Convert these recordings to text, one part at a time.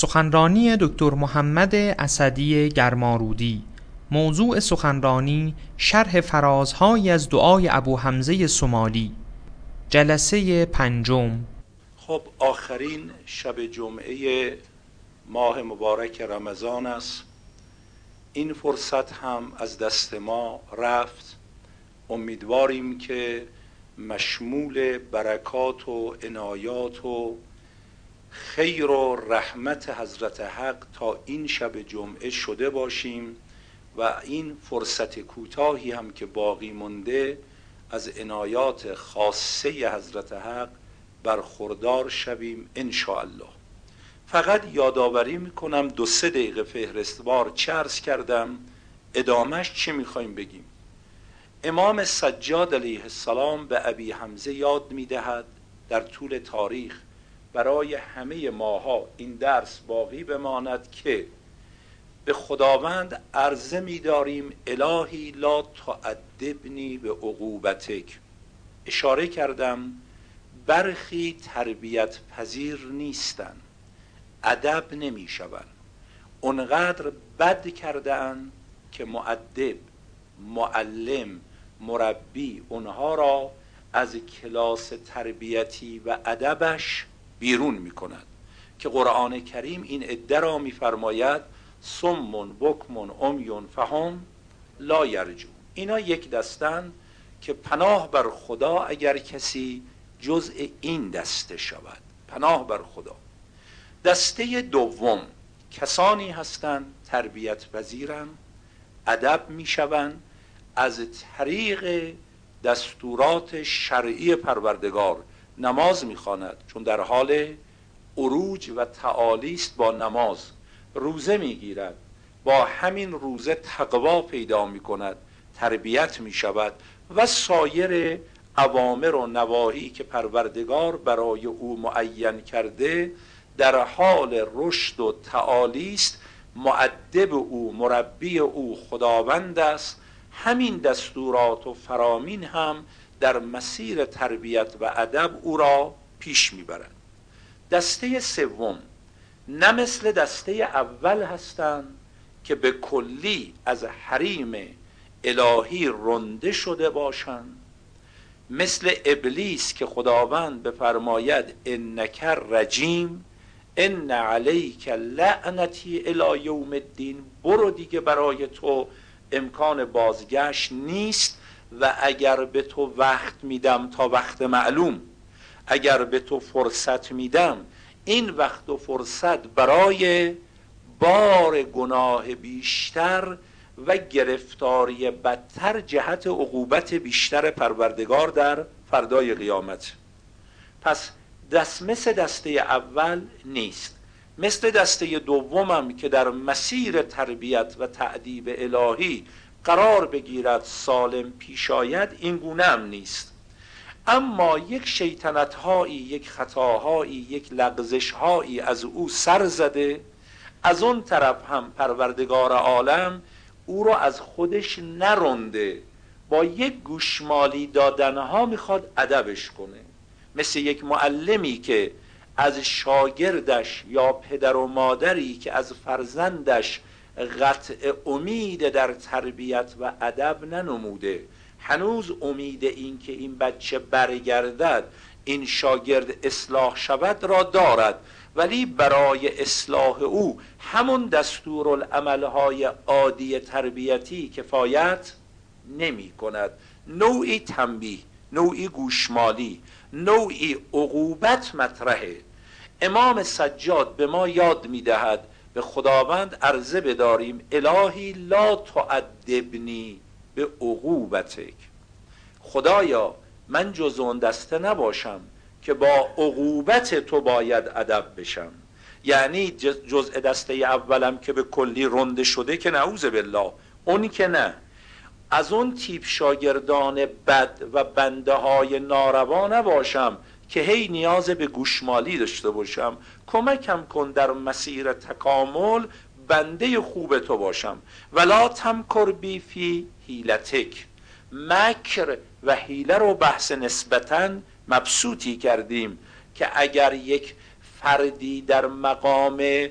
سخنرانی دکتر محمد اسدی گرمارودی. موضوع سخنرانی شرح فرازهایی از دعای ابو حمزه سمالی. جلسه پنجم. خب آخرین شب جمعه ماه مبارک رمضان است. این فرصت هم از دست ما رفت. امیدواریم که مشمول برکات و عنایات و خیر و رحمت حضرت حق تا این شب جمعه شده باشیم و این فرصت کوتاهی هم که باقی مونده از عنایات خاصه حضرت حق برخوردار شویم ان الله فقط یادآوری می‌کنم دو سه دقیقه فهرستوار چرس کردم ادامش چی می‌خوایم بگیم؟ امام سجاد علیه السلام به ابی حمزه یاد می‌دهد در طول تاریخ برای همه ماها این درس باقی بماند که به خداوند عرضه میداریم الهی لا تعدبنی به عقوبتک. اشاره کردم برخی تربیت پذیر نیستن ادب نمی‌شوند. اونقدر بد کردن که معدب معلم مربی اونها را از کلاس تربیتی و ادبش بیرون می کند که قرآن کریم این عده را میفرماید سمون بکمون امیون فهم لا یرجو اینا یک دستن که پناه بر خدا اگر کسی جزء این دسته شود. پناه بر خدا. دسته دوم. کسانی هستند تربیت پذیرن ادب می‌شوند از طریق دستورات شرعی پروردگار نماز می‌خواند چون در حال عروج و تعالی است با نماز روزه می‌گیرد. با همین روزه تقوا پیدا می‌کند تربیت می‌شود و سایر اوامر و نواهی که پروردگار برای او معین کرده در حال رشد و تعالی است معدب او مربی او خداوند است. همین دستورات و فرامین هم در مسیر تربیت و ادب او را پیش می‌برند. دسته سوم نه مثل دسته اول هستند که به کلی از حریم الهی رنده شده باشند. مثل ابلیس که خداوند بفرماید انکر رجیم ان علیک لعنتی الی یوم الدین. برو دیگه برای تو امکان بازگشت نیست. و اگر به تو وقت میدم تا وقت معلوم اگر به تو فرصت میدم این وقت و فرصت برای بار گناه بیشتر و گرفتاری بدتر جهت عقوبت بیشتر پروردگار در فردای قیامت. پس دست مثل دسته اول نیست. مثل دسته دومم که در مسیر تربیت و تعدیب الهی قرار بگیرد سالم پیش آید این گونه هم نیست. اما یک شیطنت هایی یک خطاهایی یک لغزش هایی از او سر زده از اون طرف هم پروردگار عالم او را از خودش نرونده با یک گوشمالی دادنها می‌خواد ادبش کنه. مثل یک معلمی که از شاگردش یا پدر و مادری که از فرزندش قطع امید در تربیت و ادب ننموده. هنوز امید این که این بچه برگردد این شاگرد اصلاح شود را دارد. ولی برای اصلاح او همون دستور های عادی تربیتی کفایت نمی کند. نوعی تنبیه نوعی گوشمالی نوعی عقوبت مطرحه. امام سجاد به ما یاد می دهد به خداوند عرضه بداریم الهی لا تعدبنی به عقوبتک. خدایا من جز اون دسته نباشم که با عقوبت تو باید ادب بشم. یعنی جزء دسته اولم که به کلی رنده شده که نعوذ بالله. اون که نه. از اون تیپ شاگردان بد و بنده های ناروا نباشم که هی نیاز به گوشمالی داشته باشم. کمکم کن در مسیر تکامل بنده خوب تو باشم. ولا تمکر بی فی هیلتک مکر و هیله رو بحث نسبتا مبسوطی کردیم که اگر یک فردی در مقام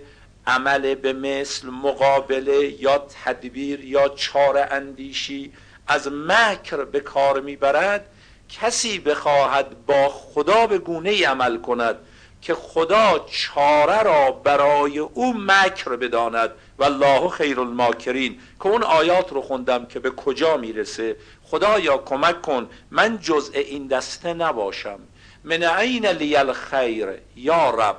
عمل به مثل مقابله یا تدبیر یا چار اندیشی از مکر به کار می‌برد کسی بخواهد با خدا به گونه عمل کند. که خدا چاره را برای او مکر بداند. و الله خیر الماکرین. که اون آیات رو خوندم که به کجا می‌رسه. خدایا کمک کن. من جزء این دسته نباشم. من عین لی الخیر. یا رب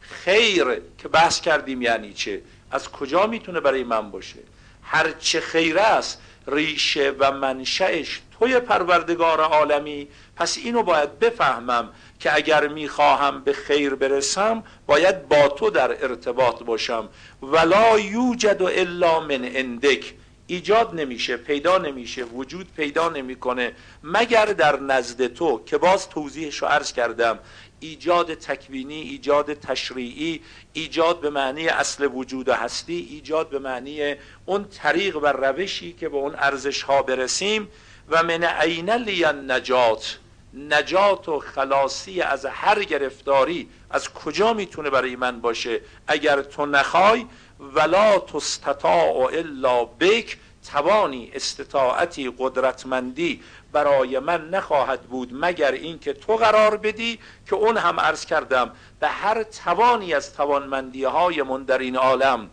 خیر که بحث کردیم یعنی چه؟ از کجا می‌تونه برای من باشه؟ هر چه خیر است ریشه و منشأش توی پروردگار عالمی. پس اینو باید بفهمم. که اگر می‌خواهم به خیر برسم باید با تو در ارتباط باشم. ولا یوجد الا من اندک ایجاد نمیشه پیدا نمیشه وجود پیدا نمی‌کنه. مگر در نزد تو که باز توضیحش رو عرض کردم ایجاد تکوینی ایجاد تشریعی ایجاد به معنی اصل وجود و هستی ایجاد به معنی اون طریق و روشی که به اون ارزش ها برسیم. و من عین لی نجات نجات و خلاصی از هر گرفتاری از کجا می‌تونه برای من باشه؟ اگر تو نخوای ولا تستطاع الا بک توانی استطاعتی قدرتمندی برای من نخواهد بود مگر اینکه تو قرار بدی که اون هم عرض کردم به هر توانی از توانمندی های من در این عالم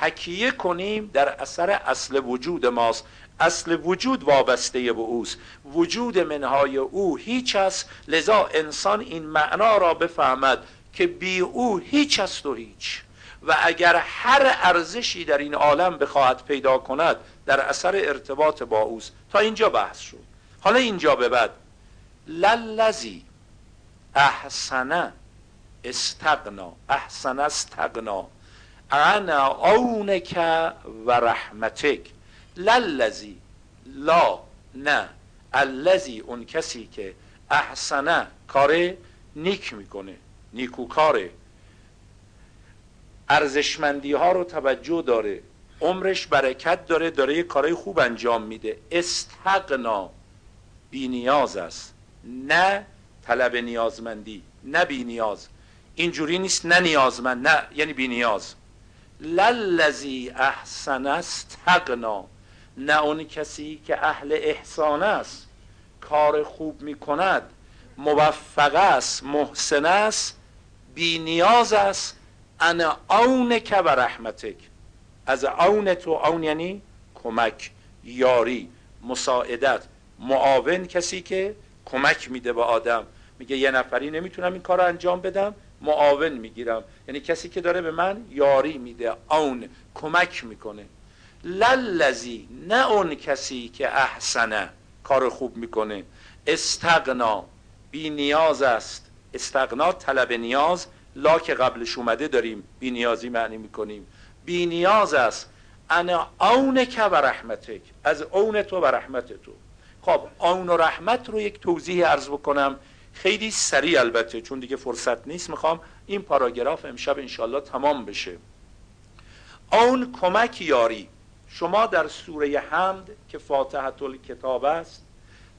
تکیه کنیم در اثر اصل وجود ماست. اصل وجود وابسته به اوست. وجود منهای او هیچ است لذا انسان این معنا را بفهمد که بی او هیچ است و هیچ. و اگر هر ارزشی در این عالم بخواهد پیدا کند در اثر ارتباط با اوست. تا اینجا بحث شد. حالا اینجا به بعد. للذی احسن استغنا. احسن استغنا. انا اونک و رحمتک. للذی لا نه الذی اون کسی که احسنه کار نیک می‌کنه نیکوکاره. ارزشمندی ها رو توجه داره عمرش برکت داره داره یه کارهای خوب انجام میده. استغنا بی نیاز است. نه طلب نیازمندی نه بی نیاز اینجوری نیست نه نیازمند نه یعنی بی نیاز للذی احسن استغنا. نه اون کسی که اهل احسان است. کار خوب می کند موفق است محسن است بی نیاز است. انا اونک و رحمتک. از اون تو اون یعنی کمک یاری مساعدت. معاون کسی که کمک میده به آدم. میگه یه نفری نمی‌تونم این کار انجام بدم معاون می‌گیرم. یعنی کسی که داره به من یاری میده اون کمک می‌کنه. للذی نه اون کسی که احسنه کار خوب می‌کنه. استغنا بی نیاز است. استغنا طلب نیاز. لا که قبلش اومده داریم بی نیازی معنی می‌کنیم. بی نیاز است. انا اونک و رحمتک از اون تو و رحمت تو. خب اون و رحمت رو یک توضیح عرض بکنم. خیلی سریع البته چون دیگه فرصت نیست. می‌خوام این پاراگراف امشب انشالله تمام بشه. اون کمک یاری. شما در سوره حمد که فاتحت الکتاب است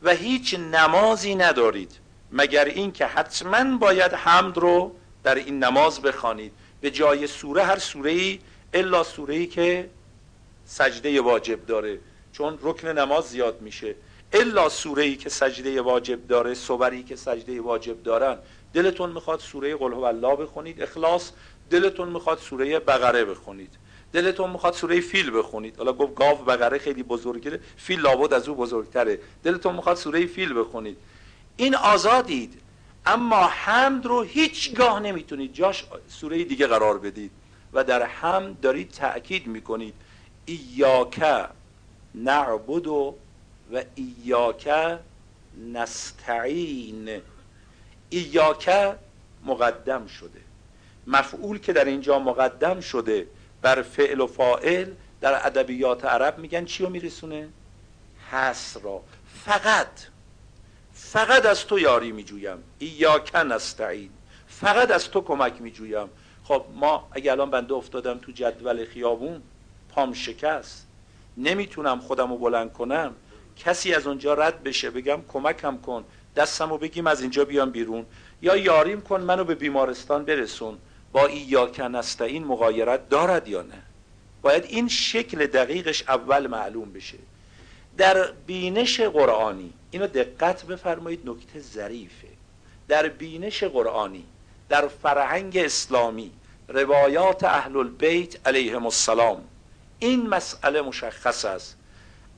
و هیچ نمازی ندارید مگر اینکه حتما باید حمد رو در این نماز بخوانید. به جای سوره هر سوره ای الا سوره ای که سجده واجب داره چون رکن نماز زیاد میشه. الا سوره ای که سجده واجب داره صبری که سجده واجب دارن. دلتون می‌خواد سوره قل هو الله بخونید اخلاص. دلتون می‌خواد سوره بقره بخونید. دلتون می‌خواد سوره فیل بخونید. حالا گفت گاو بقره خیلی بزرگه فیل لابد از او بزرگتره. دلتون می‌خواد سوره فیل بخونید. این آزادید اما حمد رو هیچگاه نمی‌تونید. جاش سوره دیگه قرار بدید. و در حمد دارید تأکید می‌کنید. ایاک نعبد و ایاک نستعین. ایاک مقدم شده. مفعول که در اینجا مقدم شده بر فعل و فاعل در ادبیات عرب میگن چی رو میرسونه؟ حس را. فقط فقط از تو یاری میجویم. ایاکن نستعین. فقط از تو کمک میجویم. خب ما اگه الان بنده افتادم تو جدول خیابون پام شکست. نمی‌تونم خودم رو بلند کنم. کسی از اونجا رد بشه بگم کمکم کن. دستم رو بگیم از اینجا بیام بیرون. یا یاریم کن منو به بیمارستان برسون. با ایاک نستعین مغایرت دارد یا نه؟ باید این شکل دقیقش اول معلوم بشه. در بینش قرآنی اینو دقت بفرمایید نکته ظریفه در بینش قرآنی در فرهنگ اسلامی روایات اهل البیت علیهم السلام این مسئله مشخص است.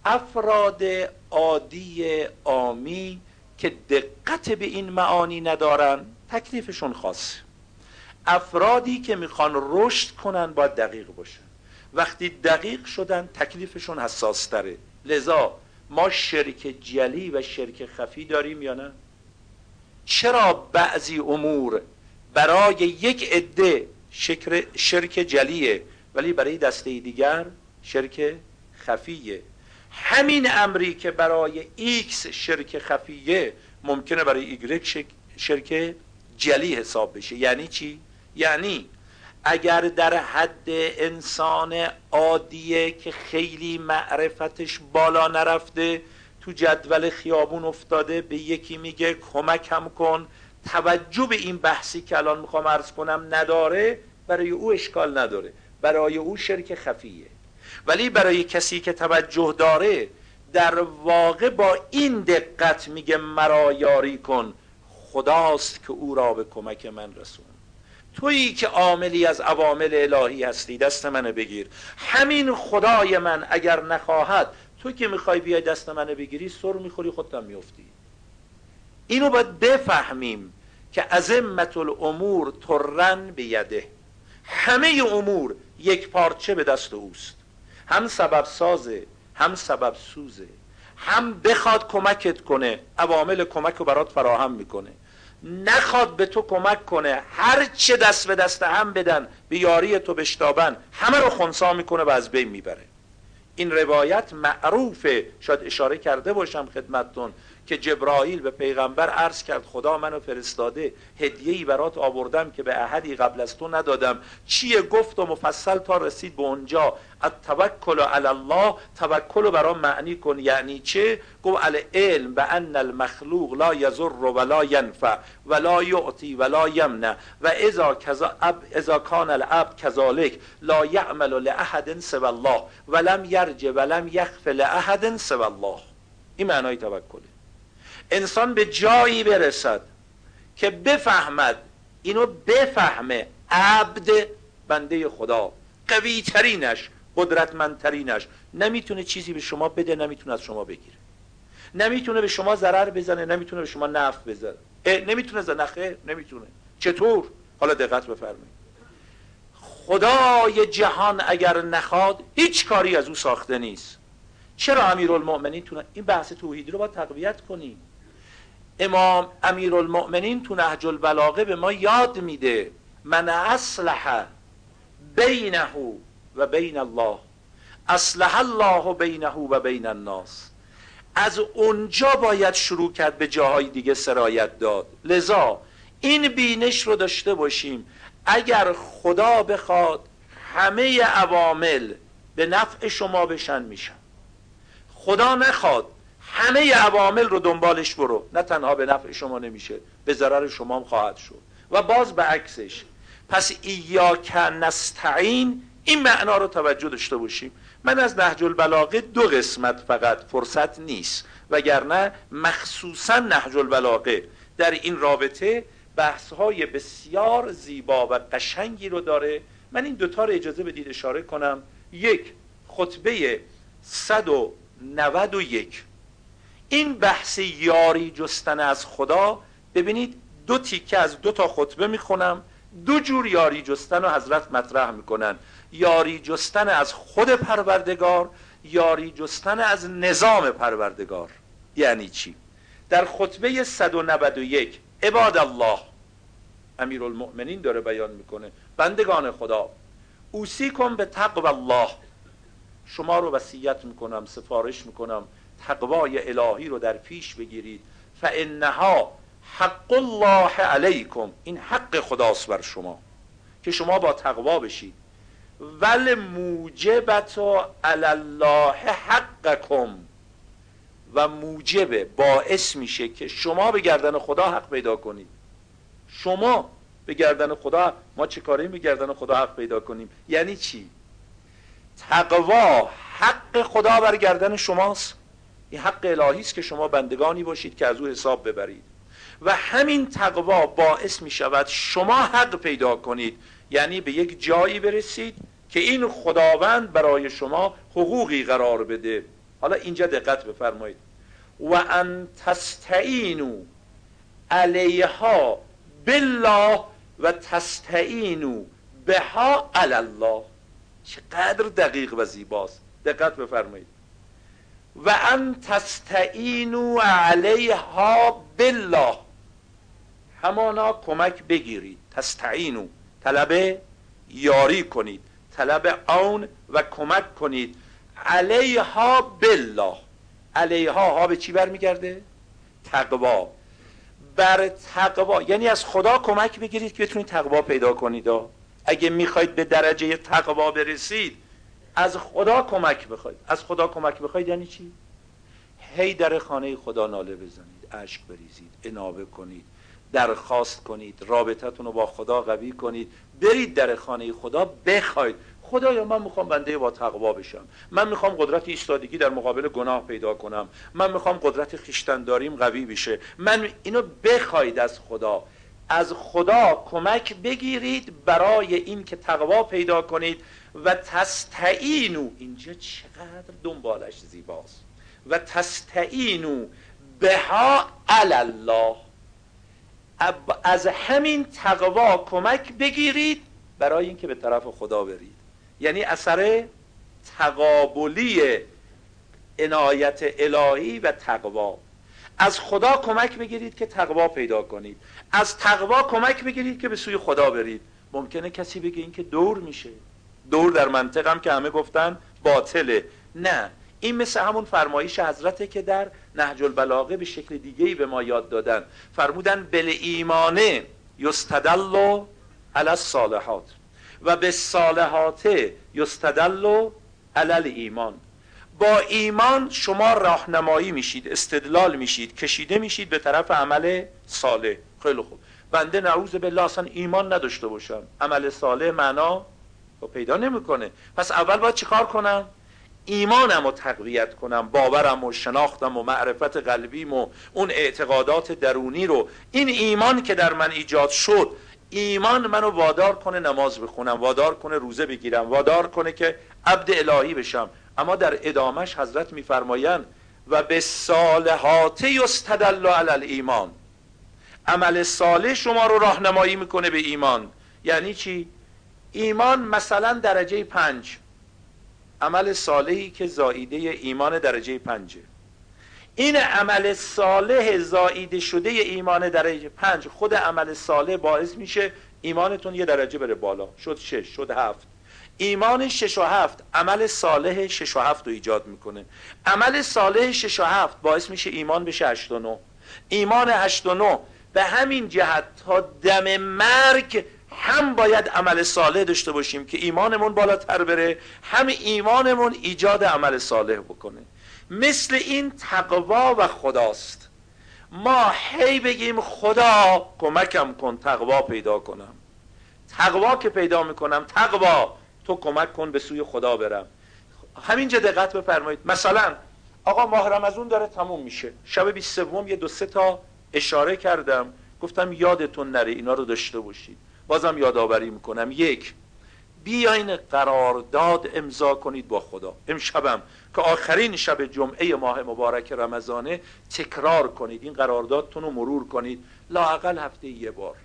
افراد عادی آمی که دقت به این معانی ندارن تکلیفشون خاص افرادی که می‌خوان رشد کنن باید دقیق باشن. وقتی دقیق شدن تکلیفشون حساس تره لذا ما شرک جلی و شرک خفی داریم یا نه؟ چرا بعضی امور برای یک عده شرک جلیه ولی برای دسته دیگر شرک خفیه؟ همین امری که برای ایکس شرک خفیه ممکنه برای ایگرک شرک جلی حساب بشه. یعنی چی؟ یعنی اگر در حد انسان عادیه که خیلی معرفتش بالا نرفته تو جدول خیابون افتاده به یکی میگه کمکم کن توجه به این بحثی که الان می‌خوام عرض کنم نداره برای او اشکال نداره. برای او شرک خفیه. ولی برای کسی که توجه داره در واقع با این دقت میگه مرا یاری کن. خداست که او را به کمک من رسون تویی که عاملی از عوامل الهی هستی دست منو بگیر. همین خدای من اگر نخواهد تو که می‌خوای بیای دست منو بگیری سر می‌خوری خودت میفتی اینو باید بفهمیم که عظمت الامور ترن به یده همه امور یک پارچه به دست اوست. هم سبب سازه هم سبب سوزه. هم بخواد کمکت کنه عوامل کمک رو برات فراهم می‌کنه. نخواد به تو کمک کنه. هر چه دست به دست هم بدن به یاری تو بشتابن. همه رو خونسا می‌کنه و از بین می‌بره. این روایت معروفه. شاید اشاره کرده باشم خدمتتون. که جبرائیل به پیغمبر عرض کرد خدا منو فرستاده هدیه‌ای برات آوردم که به احدی قبل از تو ندادم. چیه گفت و مفصل تا رسید به اونجا. التوکل علی الله توکل برام معنی کن. یعنی چه؟ گفت علم به ان المخلوق لا یضر ولا ینفع ولا یعطی ولا یمنع و اذا کذا اذا کان العبد كذلك لا یعمل لاحد سوى الله ولم یرجع ولم یخف لاحد سوى الله. این معنای توکله. انسان به جایی برسد که بفهمد اینو بفهمه عبد بنده خدا قوی ترینش قدرتمندترینش. نمی‌تونه چیزی به شما بده نمی‌تونه از شما بگیره. نمی‌تونه به شما ضرر بزنه نمی‌تونه به شما نفع بزنه نمی‌تونه زنخه نمی‌تونه. چطور؟ حالا دقت بفرمایید. خدای جهان اگر نخواد هیچ کاری از او ساخته نیست. چرا امیرالمؤمنین تونه این بحث توحیدی رو باید تقویت کنیم؟ امام امیرالمؤمنین تو نهج البلاغه به ما یاد میده. من اصلح بینه و بین الله. اصلح الله بینه و بین الناس. از اونجا باید شروع کرد به جاهای دیگه سرایت داد. لذا این بینش رو داشته باشیم. اگر خدا بخواد همه عوامل به نفع شما بشن میشن. خدا نخواد همه عوامل رو دنبالش برو. نه تنها به نفع شما نمیشه به ضرر شما هم خواهد شد. و باز به عکسش. پس ایاک نستعین این معنا رو توجه داشته باشیم. من از نهج البلاغه دو قسمت فقط فرصت نیست. وگرنه مخصوصا نهج البلاغه. در این رابطه بحث های بسیار زیبا و قشنگی رو داره. من این دوتا رو اجازه بدید اشاره کنم. یک خطبه 191 این بحث یاری جستن از خدا ببینید دو تیکه از دو تا خطبه می‌خونم دو جور یاری جستن رو حضرت مطرح می‌کنن. یاری جستن از خود پروردگار یاری جستن از نظام پروردگار. یعنی چی؟ در خطبه 191 عباد الله امیر المؤمنین داره بیان می‌کنه بندگان خدا اوسی کن به تقوی الله. شما رو وصیت می‌کنم سفارش می‌کنم. تقوای الهی رو در پیش بگیرید. فانها حق الله علیکم این حق خداست بر شما که شما با تقوا بشید. ول موجبت علی الله حقکم و موجب باعث میشه که شما به گردن خدا حق پیدا کنید. شما به گردن خدا ما چه کاری به گردن خدا حق پیدا کنیم؟ یعنی چی؟ تقوا حق خدا بر گردن شماست. این حق الهی است که شما بندگانی باشید که از او حساب ببرید. و همین تقوا باعث می شود شما حق پیدا کنید. یعنی به یک جایی برسید که این خداوند برای شما حقوقی قرار بده. حالا اینجا دقت بفرمایید. و ان تستعینو علیها بالله و تستعینو بها علی الله. چقدر دقیق و زیباست. دقت بفرمایید. و ان تستعینو علیها بالله. همانا کمک بگیرید. تستعینو طلب یاری کنید. طلب آن و کمک کنید. علیها بالله. علیها ها به چی برمیگرده؟ تقوا. بر تقوا. یعنی از خدا کمک بگیرید که بتونید تقوا پیدا کنید. اگه می‌خواید به درجه تقوا برسید از خدا کمک بخواید. از خدا کمک بخواید یعنی چی؟ هی در خانه خدا ناله بزنید اشک بریزید انابه کنید درخواست کنید رابطتون رو با خدا قوی کنید. برید در خانه خدا بخواید. خدایا من می‌خوام بنده با تقوا بشم. من می‌خوام قدرت ایستادگی در مقابل گناه پیدا کنم. من می‌خوام قدرت خیشتنداریم قوی بشه. من اینو بخواید از خدا. از خدا کمک بگیرید برای این که تقوا پیدا کنید و تستعینو اینجا چقدر دنبالش زیباست. و تستعینو بها الله از همین تقوا کمک بگیرید برای اینکه به طرف خدا برید. یعنی اثر تقابلی عنایت الهی و تقوا. از خدا کمک بگیرید که تقوا پیدا کنید. از تقوا کمک بگیرید که به سوی خدا برید. ممکنه کسی بگه این که دور میشه. دور در منطقم که همه گفتن باطله. نه این مثل همون فرمایش حضرته که در نهج البلاغه به شکل دیگه به ما یاد دادن. فرمودن بل ایمانه یستدل علی الصالحات و به صالحات یستدل علی ایمان با ایمان شما راهنمایی میشید استدلال میشید کشیده میشید به طرف عمل صالح. خیلی خوب. بنده نعوذ بالله اصلا ایمان نداشته باشم. عمل صالح معنا پیدا نمی‌کنه. پس اول باید چیکار کنم؟ ایمانم رو تقویت کنم باورم و شناختم و معرفت قلبیم و اون اعتقادات درونی رو. این ایمان که در من ایجاد شد ایمان منو وادار کنه نماز بخونم وادار کنه روزه بگیرم وادار کنه که عبد الهی بشم. اما در ادامش حضرت میفرمایند و به صالحات یستدل علی ایمان عمل صالح شما رو راهنمایی می‌کنه به ایمان. یعنی چی؟ ایمان مثلا درجه پنج. عمل صالحی که زاییده ایمان درجه پنجه این عمل صالح زاییده شده ایمان درجه پنج خود عمل صالح باعث میشه ایمانتون یه درجه بره بالا. شد شش شد هفت. ایمان شش و هفت عمل صالح شش و هفت رو ایجاد می‌کنه. عمل صالح شش و هفت باعث میشه ایمان بشه هشت و نو ایمان هشت و نو به همین جهت تا دم مرگ هم باید عمل صالح داشته باشیم که ایمانمون بالاتر بره هم ایمانمون ایجاد عمل صالح بکنه. مثل این تقوا و خداست. ما هی بگیم خدا کمکم کن تقوا پیدا کنم. تقوا که پیدا می‌کنم تقوا تو کمک کن به سوی خدا برم. همینجا دقت بفرمایید. مثلا آقا ماه رمزون داره تموم میشه. شب 23 یه دو سه تا اشاره کردم. گفتم یادتون نره اینا رو داشته باشید. بازم یادآوری می‌کنم. یک بیاین قرارداد امضا کنید با خدا. امشبم که آخرین شب جمعه ماه مبارک رمضانه تکرار کنید. این قراردادتون رو مرور کنید. لاقل هفته یه بار.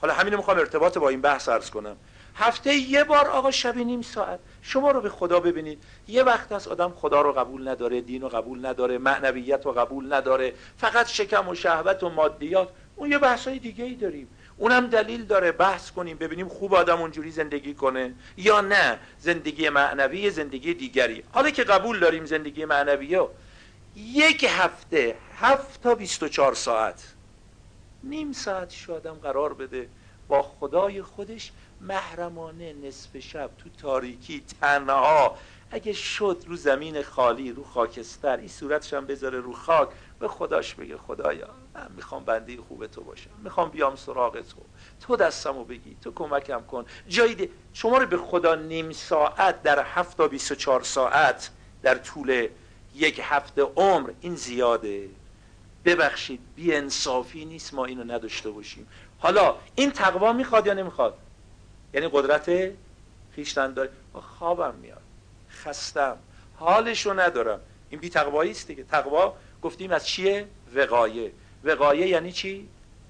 حالا همین می‌خوام ارتباط با این بحث ارز کنم. هفته یه بار آقا شب نیم ساعت. شما رو به خدا ببینید. یه وقت از آدم خدا رو قبول نداره دین رو قبول نداره معنویت رو قبول نداره فقط شکم و شهوت و مادیات. اون یه بحثای دیگه ای داریم. اونم دلیل داره. بحث کنیم ببینیم خوب آدم اونجوری زندگی کنه یا نه. زندگی معنوی زندگی دیگری. حالا که قبول داریم زندگی معنوی ها یک هفته هفت تا بیست و چار ساعت. نیم ساعت آدم قرار بده. با خدای خودش محرمانه نصف شب تو تاریکی تنها. اگه شد رو زمین خالی رو خاکستر این صورتشم بذاره رو خاک به خداش بگه خدایا من می‌خوام بنده خوب تو باشم. می‌خوام بیام سراغ تو. تو دستمو بگی تو کمکم کن. جایی شما رو به خدا نیم ساعت در هفت تا 24 ساعت در طول یک هفته عمر این زیاده. ببخشید بی انصافی نیست ما اینو نداشته باشیم. حالا این تقوا می‌خواد یا نمی‌خواد؟ یعنی قدرت خیشتن داره خوابم میاد. خستم. حالشو ندارم. این بی تقوایی است دیگه. تقوا گفتیم از چیه؟ وقایه وقایه یعنی چی؟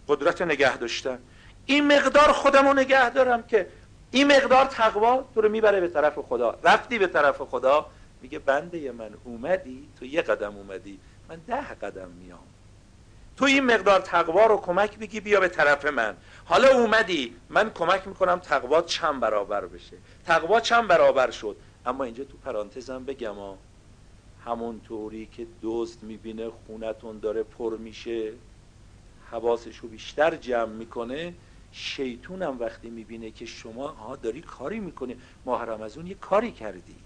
قدرت نگه داشتن. این مقدار خودمو نگه دارم که این مقدار تقوا تو رو می‌بره به طرف خدا. رفتی به طرف خدا میگه بنده من اومدی تو یه قدم اومدی. من ده قدم میام. تو این مقدار تقوا رو کمک بگی بیا به طرف من. حالا اومدی من کمک می‌کنم تقوا چند برابر بشه. تقوا چند برابر شد؟ اما اینجا تو پرانتزم بگم ها همونطوری که دزد می‌بینه خونتون داره پر میشه حواسش رو بیشتر جمع می‌کنه. شیطونم وقتی می‌بینه که شما ها داری کاری می‌کنی. ماه رمزون یه کاری کردی.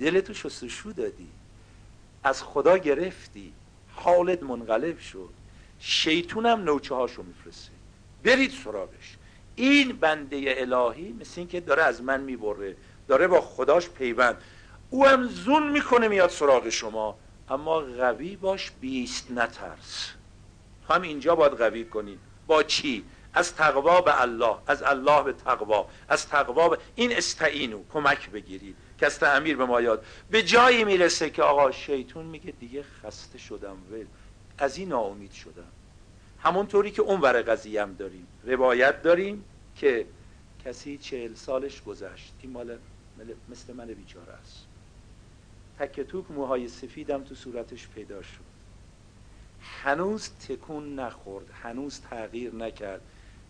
دلتو شستشو دادی. از خدا گرفتی. حالت منقلب شد. شیطونم نوچه هاشو میفرسته. برید سراغش. این بنده الهی مثل این که داره از من می‌بره داره با خداش پیوند. او هم زون می‌کنه میاد سراغ شما. اما قوی باش بیست نترس. هم اینجا باید قوی کنی. با چی؟ از تقوا به الله از الله به تقوا. از تقوا به این استعینو کمک بگیرید. از تعمیر به ما یاد. به جایی می‌رسه که آقا شیطون میگه دیگه خسته شدم ول. از این ناامید شدم. همونطوری که اون ور قضیه هم داریم. روایت داریم که کسی چهل سالش گذشت. این مال مثل من بیچاره است. تک توک موهای سفیدم تو صورتش پیدا شد. هنوز تکون نخورد هنوز تغییر نکرد.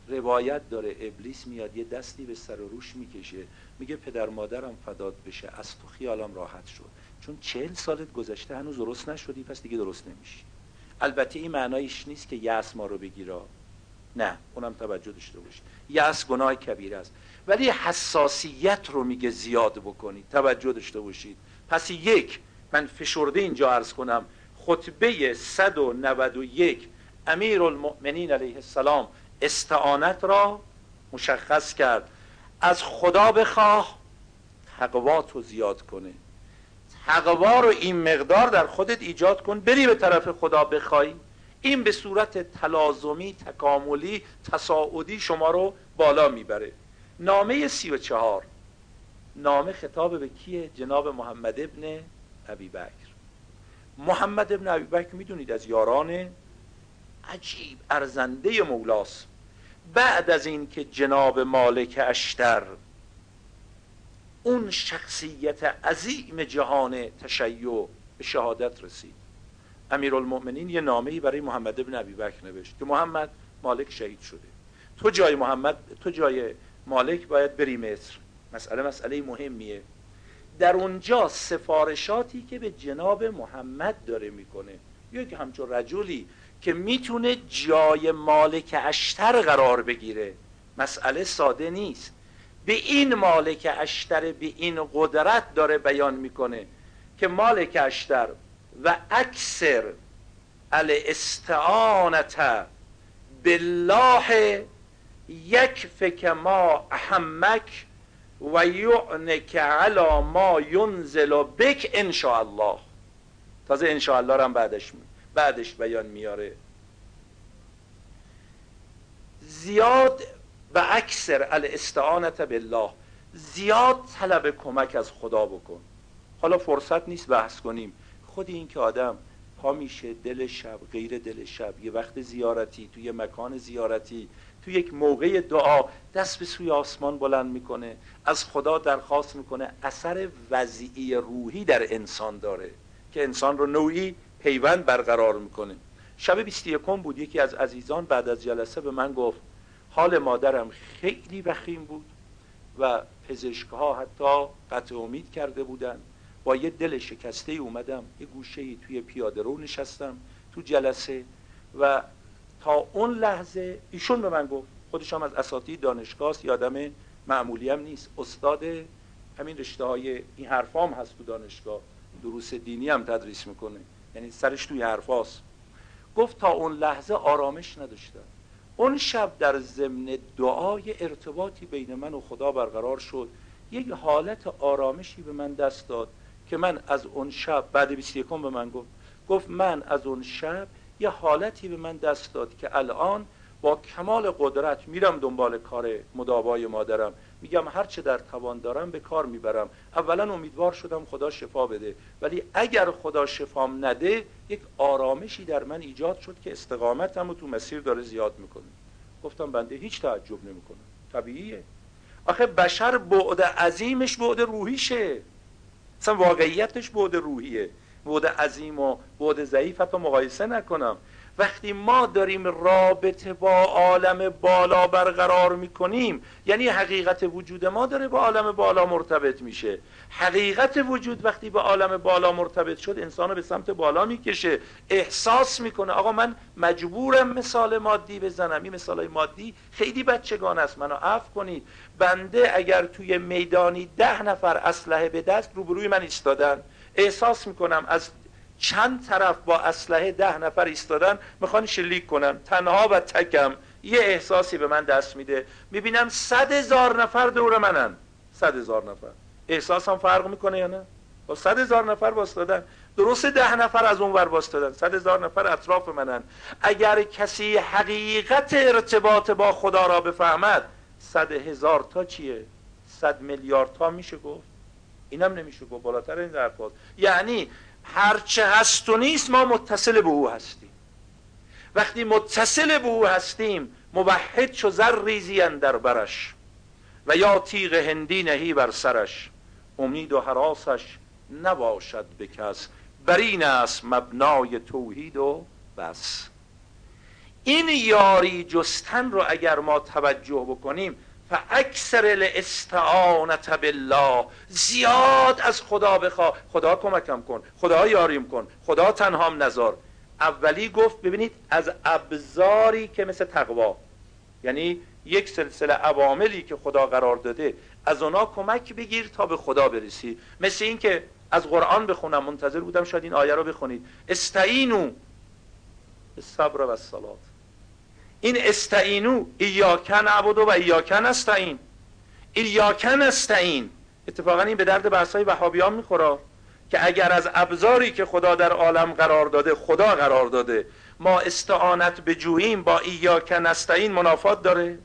روایت داره ابلیس میاد یه دستی به سر و روش می‌کشه. میگه پدر مادرم فداد بشه از تو خیالم راحت شد. چون چهل سالت گذشته هنوز درست نشدی پس دیگه درست نمیشی. البته این معنایش نیست که یأس ما رو بگیرا. نه اونم توجه داشته باشی یأس گناه کبیر است. ولی حساسیت رو میگه زیاد بکنید. توجه داشته باشید. پس یک من فشرده اینجا عرض کنم خطبه 191 امیر المؤمنین علیه السلام استعانت را مشخص کرد. از خدا بخواه تقوا تو زیاد کنه. تقوا رو این مقدار در خودت ایجاد کن بری به طرف خدا بخوای. این به صورت تلازمی تکاملی تصاعدی شما رو بالا می‌بره. نامه سی و چهار. نامه خطاب به کیه؟ جناب محمد ابن ابی بکر. محمد ابن ابی بکر می‌دونید از یاران عجیب ارزنده مولاست. بعد از این که جناب مالک اشتر اون شخصیت عظیم جهان تشیع به شهادت رسید. امیرالمؤمنین یه نامه‌ای برای محمد ابن ابی بکر نوشت که محمد مالک شهید شده. تو جای محمد تو جای مالک باید بری مصر. مسئله مسئله مهمیه. در اونجا سفارشاتی که به جناب محمد داره می‌کنه. یک همچون رجلی که می‌تونه جای مالک اشتر قرار بگیره. مسئله ساده نیست. به این مالک اشتر به این قدرت داره بیان می‌کنه که مالک اشتر و اکثر الاستعانت بالله یک فکر ما احمک و یعنک علا ما ینزل بک ان الله تازه ان الله هم بعدش بعدش بیان میاره. زیاد و اکثر الاستعانت بالله. زیاد طلب کمک از خدا بکن. حالا فرصت نیست بحث کنیم. خود این که آدم پا میشه دل شب غیر دل شب. یه وقت زیارتی توی مکان زیارتی تو یک موقع دعا دست به سوی آسمان بلند می‌کنه. از خدا درخواست می‌کنه. اثر وضعی روحی در انسان داره. که انسان رو نوعی پیوند برقرار می‌کنه. شب 21 بود. یکی از عزیزان بعد از جلسه به من گفت حال مادرم خیلی وخیم بود و پزشک ها حتی قطع امید کرده بودن. با یه دل شکسته اومدم یه گوشه توی پیاده رو نشستم تو جلسه و تا اون لحظه ایشون به من گفت خودش هم از اساتید دانشگاه یادم معمولی هم نیست. استاد همین رشته های این حرفام هست تو دانشگاه دروس دینی هم تدریس می‌کنه. یعنی سرش توی حرفاست گفت تا اون لحظه آرامش نداشتم اون شب در ضمن دعای ارتباطی بین من و خدا برقرار شد. یک حالت آرامشی به من دست داد که من از اون شب بعد 21 به من گفت گفت من از اون شب یه حالتی به من دست داد که الان با کمال قدرت میرم دنبال کار مداوای مادرم. میگم هر چه در توان دارم به کار می‌برم. اولا امیدوار شدم خدا شفا بده. ولی اگر خدا شفام نده یک آرامشی در من ایجاد شد که استقامتم رو تو مسیر داره زیاد می‌کنه. گفتم بنده هیچ تعجب نمی‌کنه طبیعیه. آخه بشر بعد عظیمش بعد روحیشه. اصلا واقعیتش بعد روحیه. بعد عظیم و بعد ضعیف حتی مقایسه نکنم. وقتی ما داریم رابطه با عالم بالا برقرار می‌کنیم یعنی حقیقت وجود ما داره با عالم بالا مرتبط میشه. حقیقت وجود وقتی به عالم بالا مرتبط شد انسان رو به سمت بالا می‌کشه. احساس می‌کنه آقا من مجبورم مثال مادی بزنم. این مثال مادی خیلی بچگان است. منو عفو کنید. بنده اگر توی میدانی ده نفر اسلحه به دست روبروی من ایستادن احساس می‌کنم از چند طرف با اسلحه ده نفر ایستادن می‌خوان شلیک کنن. تنها و تکم. یه احساسی به من دست میده. می‌بینم صد هزار نفر دور منن. صد هزار نفر. احساس هم فرق می‌کنه یا نه؟ با صد هزار نفر باستادن درست ده نفر از اون ور باستادن صد هزار نفر اطراف منن. اگر کسی حقیقت ارتباط با خدا را بفهمد صد هزار تا چیه؟ صد میلیارد تا میشه گفت؟ اینم نمیشه گفت. بالاتر این در یعنی هرچه هست و نیست ما متصل به او هستیم. وقتی متصل به او هستیم موحد چو زر ریزی در برش و یا تیغ هندی نهی بر سرش. امید و حراسش نباشد به کس. بر این است مبنای توحید و بس. این یاری جستن رو اگر ما توجه بکنیم فاکثر الاستعانت بالله. زیاد از خدا بخوا خدا کمکم کن خدا یاریم کن خدا تنهام نزار. اولی گفت ببینید از ابزاری که مثل تقوا. یعنی یک سلسله عواملی که خدا قرار داده از اونا کمک بگیر تا به خدا برسی. مثل این که از قرآن بخونم منتظر بودم شاید این آیه رو بخونید. استعینو صبر و الصلات این استعینو ایاکن عبد و ایاکن استعین. ایاکن استعین. اتفاقا این به درد بحثای وهابیان می‌خوره که اگر از ابزاری که خدا در عالم قرار داده خدا قرار داده ما استعانت بجوییم با ایاکن استعین منافات داره.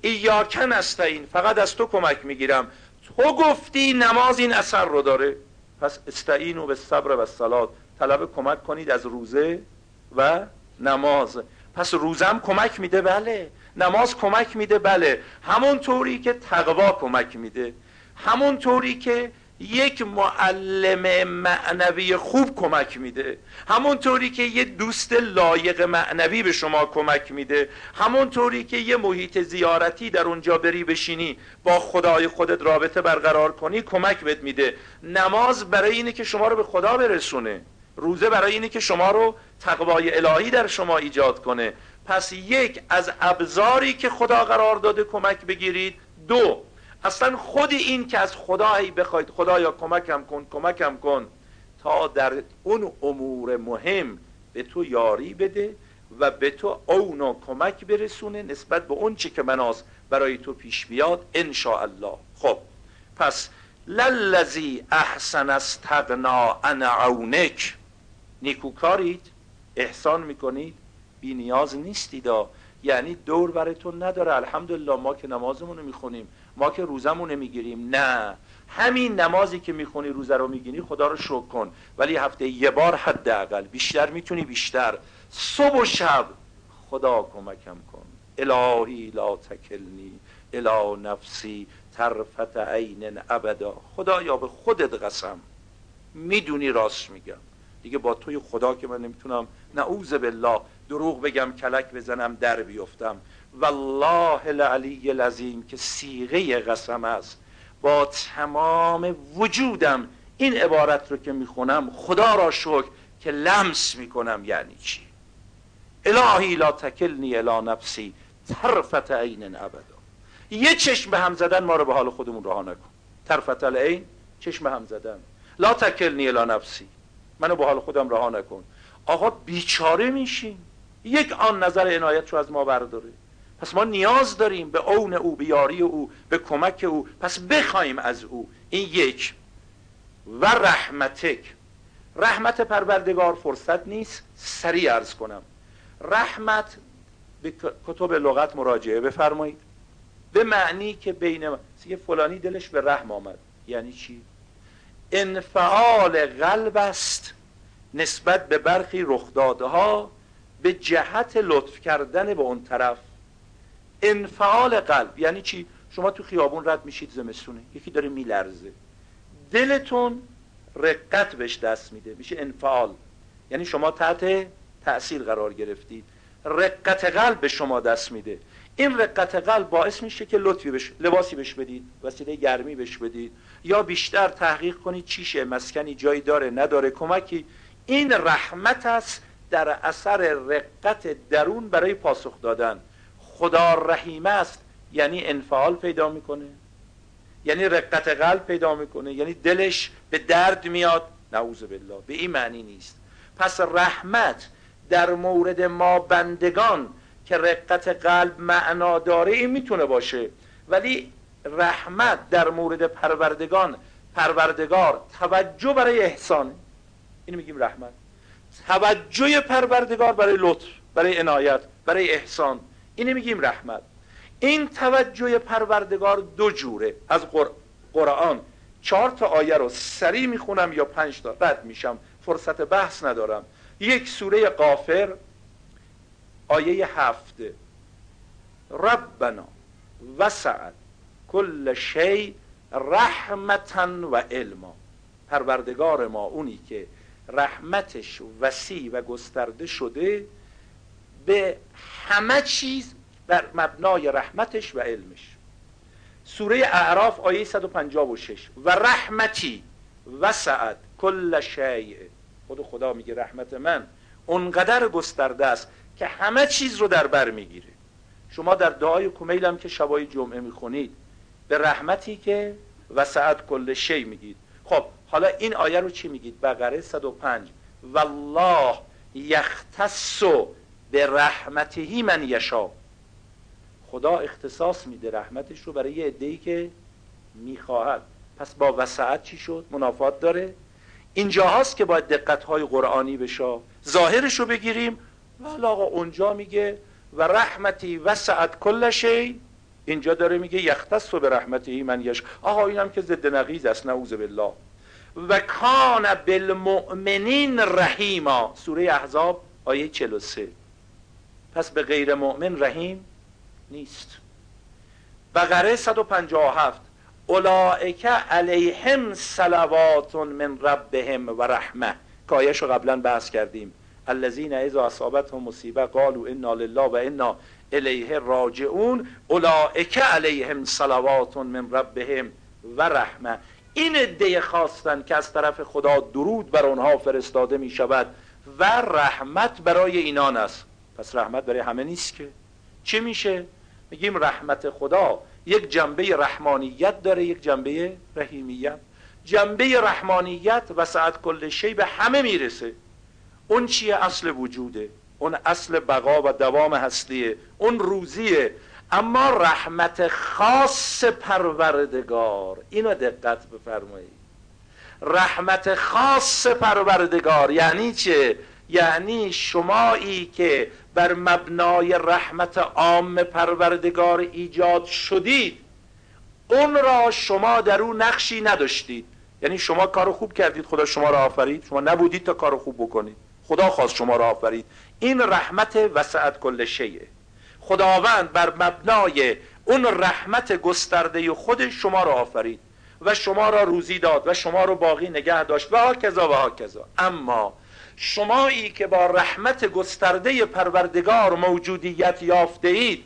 ایاکن استعین. فقط از تو کمک می‌گیرم. تو گفتی نماز این اثر رو داره. پس استعینو به صبر و سلات طلب کمک کنید از روزه و نماز. پس روزم کمک میده بله. نماز کمک میده بله. همون طوری که تقوا کمک میده. همون طوری که یک معلم معنوی خوب کمک میده. همون طوری که یه دوست لایق معنوی به شما کمک میده. همون طوری که یه محیط زیارتی در اونجا بری بشینی با خدای خودت رابطه برقرار کنی کمک بهت میده. نماز برای اینه که شما رو به خدا برسونه. روزه برای اینه که شما رو تقوای الهی در شما ایجاد کنه. پس یک از ابزاری که خدا قرار داده کمک بگیرید. دو اصلا خود این که از خدایی بخواید خدایا کمکم کن کمکم کن تا در اون امور مهم به تو یاری بده و به تو اونو کمک برسونه نسبت به اون چی که مناس برای تو پیش بیاد ان الله خب پس للذی احسن استغنا ان عونک. نیکوکارید احسان می‌کنید بی نیاز نیستید یعنی دور براتون نداره. الحمدلله ما که نمازمون رو می‌خونیم ما که روزمون می‌گیریم. نه. همین نمازی که می‌خونی روزه رو می‌گیری خدا رو شکر کن. ولی هفته یه بار حداقل بیشتر می‌تونی بیشتر. صبح و شب خدا کمکم کن. الهی لا تکلنی الا نفسی طرفت عین ابدا. خدا یا به خودت قسم. می‌دونی راست میگم. دیگه با توی خدا که من نمی‌تونم نعوذ بالله دروغ بگم کلک بزنم در بیفتم. والله العلی العظیم که سیغه قسم است. با تمام وجودم این عبارت رو که می‌خونم خدا را شکر که لمس می‌کنم یعنی چی؟ الهی لا تکلنی الا نفسی طرفت عین ابدا. یه چشم به هم زدن ما رو به حال خودمون رها نکن. طرفت العین چشم هم زدن. لا تکلنی الا نفسی. منو به حال خودم رها نکن. آقا بیچاره میشیم. یک آن نظر عنایت رو از ما برداره. پس ما نیاز داریم به اون او به یاری او به کمک او. پس بخوایم از او. این یک. و رحمتک. رحمت پروردگار فرصت نیست. سریع ارز کنم. رحمت به کتب لغت مراجعه بفرمایید. به معنی که بین یه فلانی دلش به رحم آمد. یعنی چی؟ انفعال قلب است نسبت به برخی رخدادها به جهت لطف کردن به اون طرف. انفعال قلب یعنی چی؟ شما تو خیابون رد میشید زمستونه یکی داره میلرزه. دلتون رقت بهش دست میده میشه انفعال. یعنی شما تحت تأثیر قرار گرفتید. رقت قلب به شما دست میده. این رقت قلب باعث میشه که لطفی بش... لباسی بهش بدید وسیله گرمی بهش بدید. یا بیشتر تحقیق کنید چیشه مسکنی جایی داره نداره. کمکی این رحمت است در اثر رقت درون برای پاسخ دادن. خدا رحیم است یعنی انفعال پیدا می‌کنه. یعنی رقت قلب پیدا می‌کنه. یعنی دلش به درد میاد. نعوذ بالله به این معنی نیست. پس رحمت در مورد ما بندگان که رقت قلب معنا داره این می‌تونه باشه. ولی رحمت در مورد پروردگان پروردگار توجه برای احسان. این میگیم رحمت. توجه پروردگار برای لطف برای عنایت برای احسان. اینو میگیم رحمت. این توجه پروردگار دو جوره. از قرآن چهار تا آیه رو سریع می‌خونم یا پنج تا رد میشم. فرصت بحث ندارم. یک سوره قافر آیه هفته ربنا وسعت. کل شی رحمتا و علما پروردگار ما اونی که رحمتش وسیع و گسترده شده به همه چیز بر مبنای رحمتش و علمش. سوره اعراف آیه 156 و رحمتی وسعت کل شیء. خود خدا میگه رحمت من. اونقدر گسترده است که همه چیز رو در بر می‌گیره. شما در دعای کمیل هم که شبای جمعه می‌خونید به رحمتی که وسعت کل شی میگید. خب حالا این آیه رو چی میگید؟ بقره 105 والله یختص به رحمتهی من یشا خدا اختصاص میده رحمتش رو برای یه ای که می‌خواهد. پس با وسعت چی شد؟ منافات داره. اینجا هاست که باید دقت های قرآنی بشه. ظاهرش رو بگیریم. والا آقا اونجا میگه و رحمتی وسعت کل شی. اینجا داره میگه یختص به رحمتی من یش. آقا اینم که ضد نقیز است نعوذ بالله. و کان بالمؤمنین رحیما. سوره احزاب آیه 43 پس به غیر مؤمن رحیم نیست. بقره 157 اولائک علیهم صلوات من ربهم و رحمه. که رو قبلا بحث کردیم. الذین اذا اصابتهم مصیبه قالوا انا لله و انا الیه راجعون اولائک علیهم صلوات من ربهم و رحمه. این عده خواستن که از طرف خدا درود بر آنها فرستاده می شود و رحمت برای اینان است. پس رحمت برای همه نیست که. چه میشه؟ میگیم رحمت خدا یک جنبه رحمانیت داره یک جنبه رحیمیت. جنبه رحمانیت و ساعت کل شی به همه می‌رسه. اون چیه؟ اصل وجوده. اون اصل بقا و دوام هستیه. اون روزیه. اما رحمت خاص پروردگار. اینو دقت بفرمایید رحمت خاص پروردگار یعنی چه؟ یعنی شمایی که بر مبنای رحمت عام پروردگار ایجاد شدید. اون را شما در اون نقشی نداشتید. یعنی شما کارو خوب کردید خدا شما را آفرید. شما نبودید تا کارو خوب بکنید. خدا خواست شما را آفرید. این رحمت وسعت کل شیه خداوند بر مبنای اون رحمت گسترده خود شما را آفرید و شما را روزی داد و شما را باقی نگه داشت و ها کذا و ها کذا اما شمایی که با رحمت گسترده پروردگار موجودیت یافته اید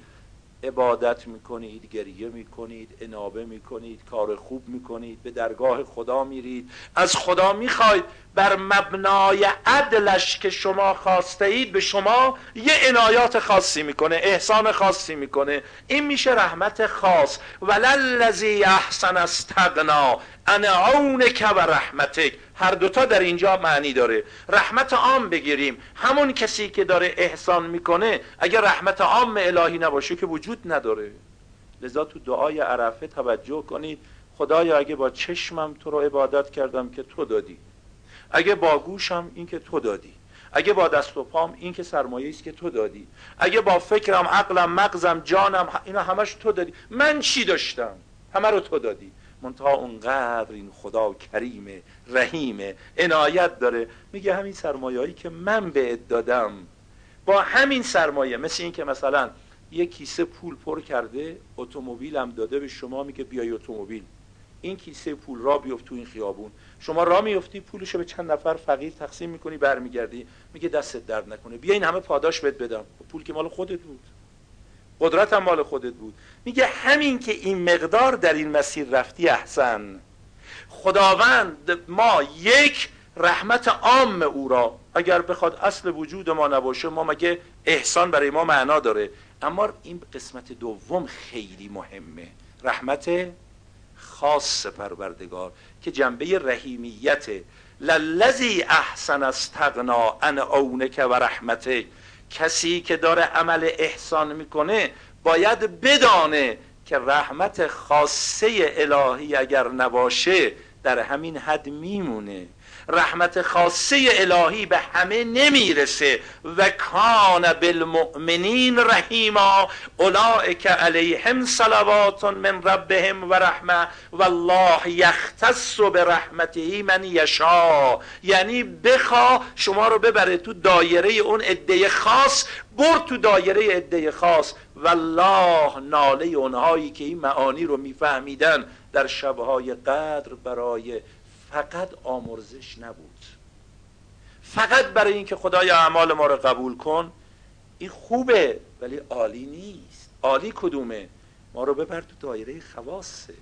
عبادت می‌کنید گریه می‌کنید انابه می‌کنید کار خوب می‌کنید به درگاه خدا میرید. از خدا می‌خواید بر مبنای عدلش که شما خواسته اید به شما یه عنایات خاصی می‌کنه احسان خاصی می‌کنه. این میشه رحمت خاص. وللذی احسن استغنا. انا که و رحمتک. هر دوتا در اینجا معنی داره. رحمت عام بگیریم. همون کسی که داره احسان می‌کنه اگر رحمت عام الهی نباشه که وجود نداره. لذا تو دعای عرفه توجه کنید. خدایا اگه با چشمم تو رو عبادت کردم که تو دادی. اگه با گوشم این که تو دادی. اگه با دست و پام این که سرمایه است که تو دادی. اگه با فکرم عقلم مغزم جانم اینا همش تو دادی. من چی داشتم؟ همه رو تو دادی. منتها اونقدر این خدا کریمه رحیمه عنایت داره. میگه همین سرمایه‌ای که من بهت دادم. با همین سرمایه مثل این که مثلا یه کیسه پول پر کرده اتومبیلم داده به شما میگه بیای اتومبیل. این کیسه پول را بیفت تو این خیابون. شما را میفتی پولشو به چند نفر فقیر تقسیم می‌کنی برمیگردی. میگه دستت درد نکنه. بیا این همه پاداش بهت بدم. پول که مال خودت بود. قدرت هم مال خودت بود. میگه همین که این مقدار در این مسیر رفتی احسن. خداوند ما یک رحمت عام او را اگر بخواد اصل وجود ما نباشه ما مگه احسان برای ما معنا داره؟ اما این قسمت دوم خیلی مهمه. رحمت خاص پروردگار که جنبه رحیمیت. للذی احسن استغنا ان اونک و رحمته. کسی که داره عمل احسان می‌کنه باید بدانه که رحمت خاصه الهی اگر نباشه در همین حد میمونه. رحمت خاصه الهی به همه نمی‌رسه. و کان بالمؤمنین رحیما اولئک علیهم صلوات من ربهم و رحمه والله یختص به رحمته من یشا یعنی بخوا شما رو ببره تو دایره اون عده خاص برد تو دایره عده خاص. والله ناله اونهایی که این معانی رو میفهمیدن در شبهای قدر برای فقط آمرزش نبود. فقط برای اینکه خدای اعمال ما رو قبول کن این خوبه ولی عالی نیست. عالی کدومه؟ ما رو ببر تو دایره خواسته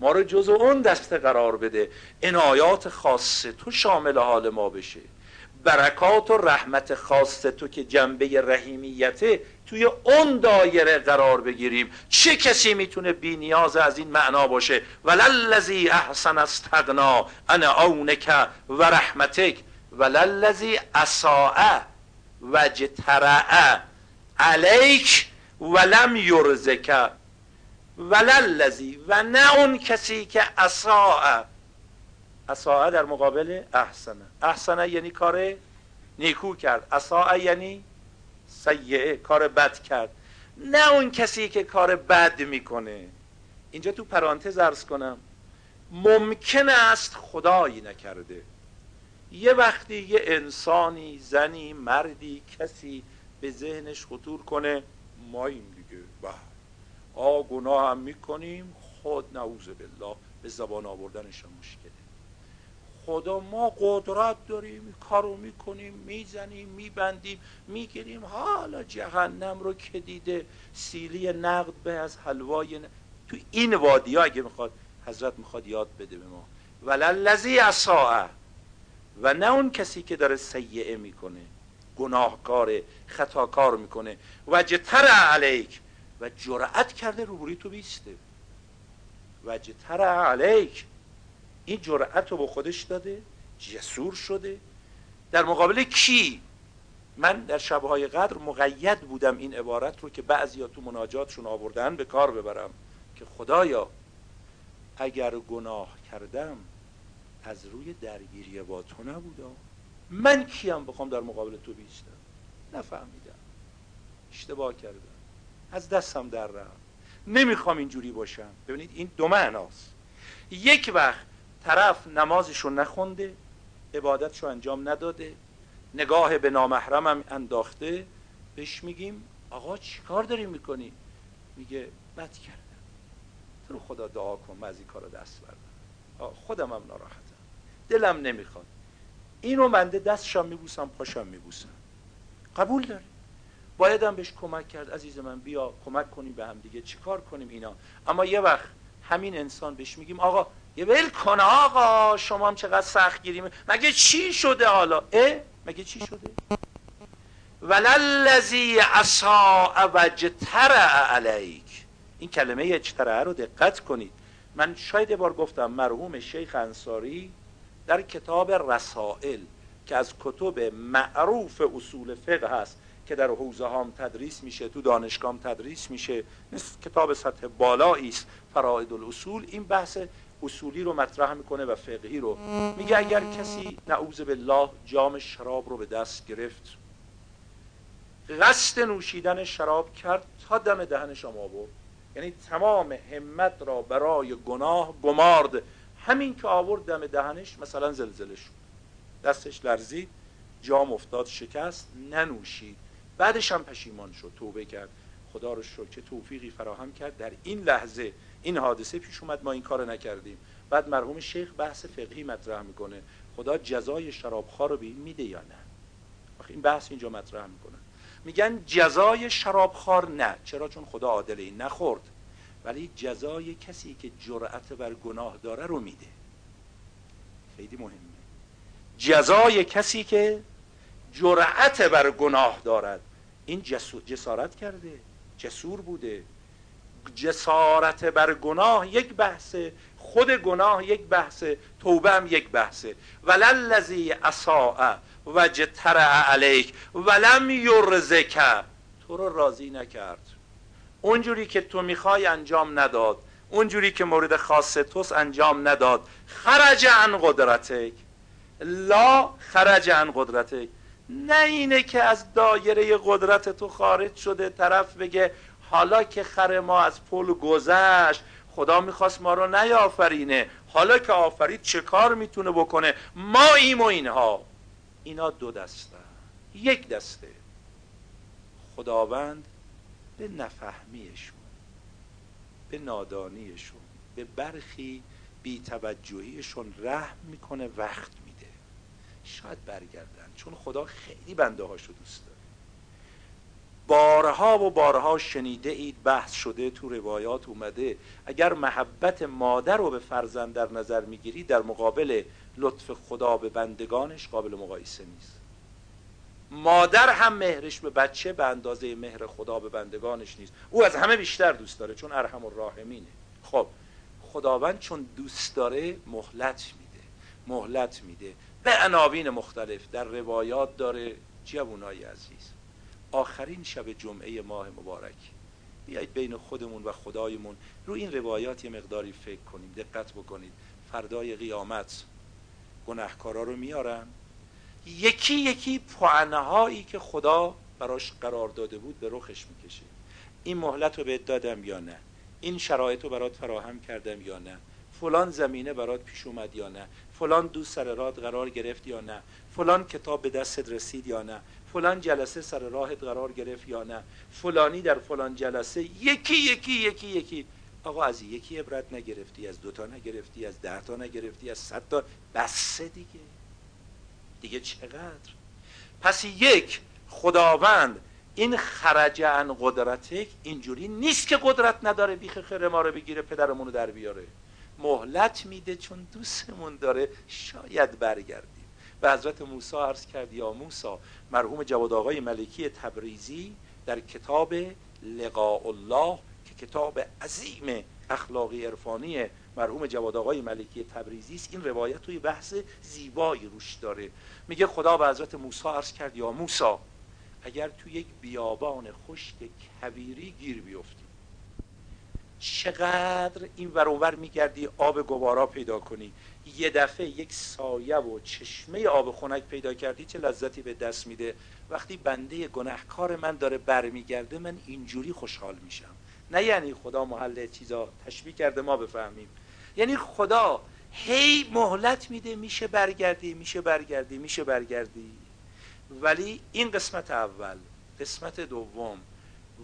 ما رو جز اون دسته قرار بده. عنایات خاصه تو شامل حال ما بشه. برکات و رحمت خاص تو که جنبه رحیمیته توی اون دایره قرار بگیریم. چه کسی می‌تونه بی نیاز از این معنا باشه؟ وللذی احسن استغنا انا اونک و رحمتک. وللذی اساء وجترع علیک ولم یرزک. وللذی و نه اون کسی که اساء. اساء در مقابل احسنه احسنه یعنی کار نیکو کرد. اساء یعنی سیعه کار بد کرد. نه اون کسی که کار بد می‌کنه. اینجا تو پرانتز ارز کنم ممکن است خدایی نکرده. یه وقتی یه انسانی زنی مردی کسی به ذهنش خطور کنه ما این دیگه. بله. آ گناه هم می‌کنیم. خود نعوذ بالله. به زبان آوردنش مشکله خدا ما قدرت داریم کارو می‌کنیم می‌زنیم میبندیم می‌گیریم. حالا جهنم رو که دیده سیلی نقد به از حلوای تو این وادی ها اگه می‌خواد حضرت می‌خواد یاد بده به ما. وللذی اساء. و نه اون کسی که داره سیعه می‌کنه گناهکار خطاکار می‌کنه. و جتر علیک. و جرأت کرده روبروی تو بیسته. و جتر علیک. این جرأت رو به خودش داده جسور شده. در مقابل کی؟ من در شبهای قدر مقید بودم این عبارت رو که بعضی تو مناجاتشون آوردن به کار ببرم. که خدایا اگر گناه کردم از روی درگیری با تو نبودم من کیم بخوام در مقابل تو بیستم؟ نفهمیدم. اشتباه کردم. از دستم در رفت. نمی‌خوام اینجوری باشم. ببینید این دو معناست. یک وقت طرف نمازشو نخونده عبادتشو انجام نداده نگاه به نامحرمم انداخته بهش میگیم آقا چیکار داری می‌کنی؟ میگه بد کردم. تو رو خدا دعا کن من از این کارو دست بردم. خودم هم ناراحتم. دلم نمی‌خواد. اینو منده دستشم میبوسم پاشم میبوسم. قبول داری؟ بایدم بهش کمک کرد. عزیز من بیا کمک کنیم به هم دیگه. چیکار کنیم اینا؟ اما یه وقت همین انسان بهش میگیم آقا یه ول کن آقا شما هم چقدر سخت گیریم مگه چی شده حالا؟ اه؟ مگه چی شده؟ وللذی عصا وجترع علیک. این کلمه اجترع رو دقت کنید. من شاید یه بار گفتم مرحوم شیخ انصاری در کتاب رسائل که از کتب معروف اصول فقه هست که در حوزه هام تدریس میشه تو دانشگاه تدریس میشه. کتاب سطح بالایی است فرائد الاصول این بحث اصولی رو مطرح می‌کنه و فقهی رو. میگه اگر کسی نعوذ بالله جام شراب رو به دست گرفت قصد نوشیدن شراب کرد تا دم دهنش آورد. یعنی تمام همت را برای گناه گمارد. همین که آورد دم دهنش مثلا زلزله شد. دستش لرزید جام افتاد شکست ننوشید. بعدش هم پشیمان شد توبه کرد. خدا رو شکر که توفیقی فراهم کرد. در این لحظه این حادثه پیش اومد ما این کار نکردیم. بعد مرحوم شیخ بحث فقهی مطرح می‌کنه. خدا جزای شرابخوار رو به این میده یا نه؟ این بحث اینجا مطرح می‌کنه. میگن جزای شرابخوار نه. چرا؟ چون خدا عادل این نخورد. ولی جزای کسی که جرأت بر گناه داره رو میده. خیلی مهمه. جزای کسی که جرأت بر گناه دارد. این جسارت کرده. جسور بوده. جسارت بر گناه یک بحثه خود گناه یک بحثه توبه هم یک بحثه وللذی اساء و جترع علیک ولم یرزک. تو رو راضی نکرد. اونجوری که تو می‌خوای انجام نداد. اونجوری که مورد خاص توس انجام نداد. خرج عن قدرتک. لا خرج عن قدرتک. نه اینه که از دایره قدرت تو خارج شده طرف بگه حالا که خر ما از پل گذشت خدا می‌خواست ما رو نیافرینه. حالا که آفرید چه کار می‌تونه بکنه؟ ما ایم و اینها. اینا دو دسته. یک دسته. خداوند به نفهمیشون به نادانیشون به برخی بیتوجهیشون رحم می‌کنه وقت میده. شاید برگردن چون خدا خیلی بنده هاشو دوست داره. بارها و بارها شنیده اید بحث شده تو روایات اومده. اگر محبت مادر رو به فرزند در نظر می‌گیری در مقابل لطف خدا به بندگانش قابل مقایسه نیست. مادر هم مهرش به بچه به اندازه مهر خدا به بندگانش نیست. او از همه بیشتر دوست داره چون ارحم الراحمینه. خب خداوند چون دوست داره مهلت میده. مهلت میده. به عناوین مختلف در روایات داره. جوانای عزیز. آخرین شب جمعه ماه مبارک. بیایید بین خودمون و خدایمون رو این روایات یه مقداری فکر کنیم دقت بکنید. فردای قیامت گناهکارا رو میارن. یکی یکی پعنه هایی که خدا براش قرار داده بود به رخش می‌کشه. این مهلت رو بهت دادم یا نه؟ این شرایط رو برات فراهم کردم یا نه؟ فلان زمینه برات پیش اومد یا نه؟ فلان دوست سر راد قرار گرفت یا نه؟ فلان کتاب به دستت رسید یا نه؟ فلان جلسه سر راهت قرار گرفت یا نه؟ فلانی در فلان جلسه یکی یکی یکی یکی. آقا از یکی عبرت نگرفتی از دوتا نگرفتی از ده تا نگرفتی از صد تا. بسه دیگه. دیگه چقدر؟ پس یک خداوند این خرج عن قدرتک اینجوری نیست که قدرت نداره بیخ خیر ما رو بگیره پدرمون رو در بیاره. مهلت میده چون دوستمون داره. شاید برگردیم و حضرت موسی عرض کرد یا موسی مرحوم جواد آقای ملکی تبریزی در کتاب لقاء الله که کتاب عظیم اخلاقی عرفانی مرحوم جواد آقای ملکی تبریزی است. این روایت توی بحث زیبایی روش داره. میگه خدا به حضرت موسی عرض کرد یا موسی اگر تو یک بیابان خشک کبیری گیر بیفتی چقدر این ورانور میگردی آب گوارا پیدا کنی؟ یه دفعه یک سایه و چشمه آب خنک پیدا کردی چه لذتی به دست میده. وقتی بنده گناهکار من داره برمیگرده من اینجوری خوشحال میشم. نه یعنی خدا محل چیزا تشبیه کرده ما بفهمیم. یعنی خدا هی مهلت میده میشه برگردی میشه برگردی میشه برگردی. ولی این قسمت اول قسمت دوم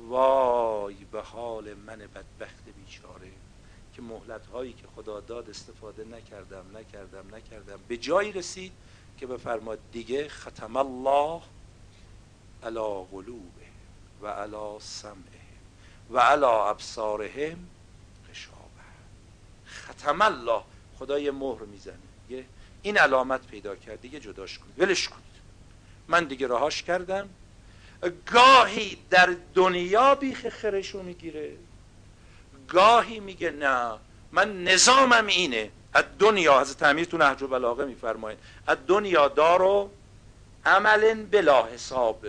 وای به حال من بدبخت بیچاره. که مهلت هایی که خدا داد استفاده نکردم نکردم نکردم. به جایی رسید که بفرماد دیگه ختم الله علا قلوبه و علا سمعه و علا ابصارهم غشابه ختم الله. خدا یه مهر می‌زنه. این علامت پیدا کرد. دیگه جداش کنید. ولش کنید. من دیگه رهاش کردم. گاهی در دنیا بیخ خرشو می‌گیره. گاهی میگه نه. من نظامم اینه. از دنیا از تعمیر تو نهج و بلاغه میفرمایید از دنیا دارو عمل بلا حساب.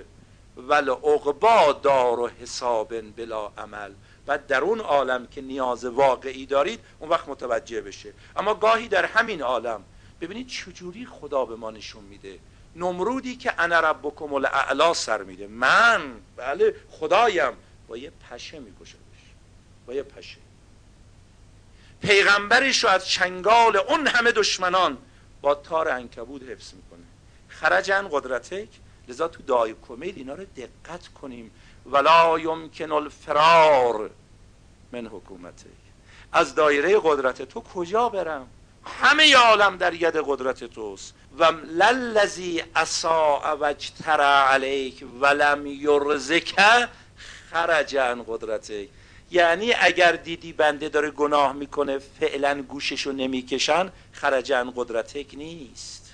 ول عقبا دار و حساب بلا عمل. و در اون عالم که نیاز واقعی دارید اون وقت متوجه بشه. اما گاهی در همین عالم ببینید چجوری خدا به ما نشون میده. نمرودی که انا ربکم الاعلا سر میده. من بله خدایم. با یه پشه میکشدش با یه پشه. پیغمبرش رو از چنگال اون همه دشمنان با تار انکبود حفظ می‌کنه. خرجن قدرتک لذا تو دعای کمیل اینا رو دقت کنیم. ولا یمکن الفرار من حکومتک. از دایره قدرت تو کجا برم؟ همه عالم در ید قدرت توست. و للذی اساء وجتر علیک ولم یرزک خرج عن قدرتک. یعنی اگر دیدی بنده داره گناه می‌کنه فعلا گوششو نمی‌کشن خرج عن قدرتک نیست.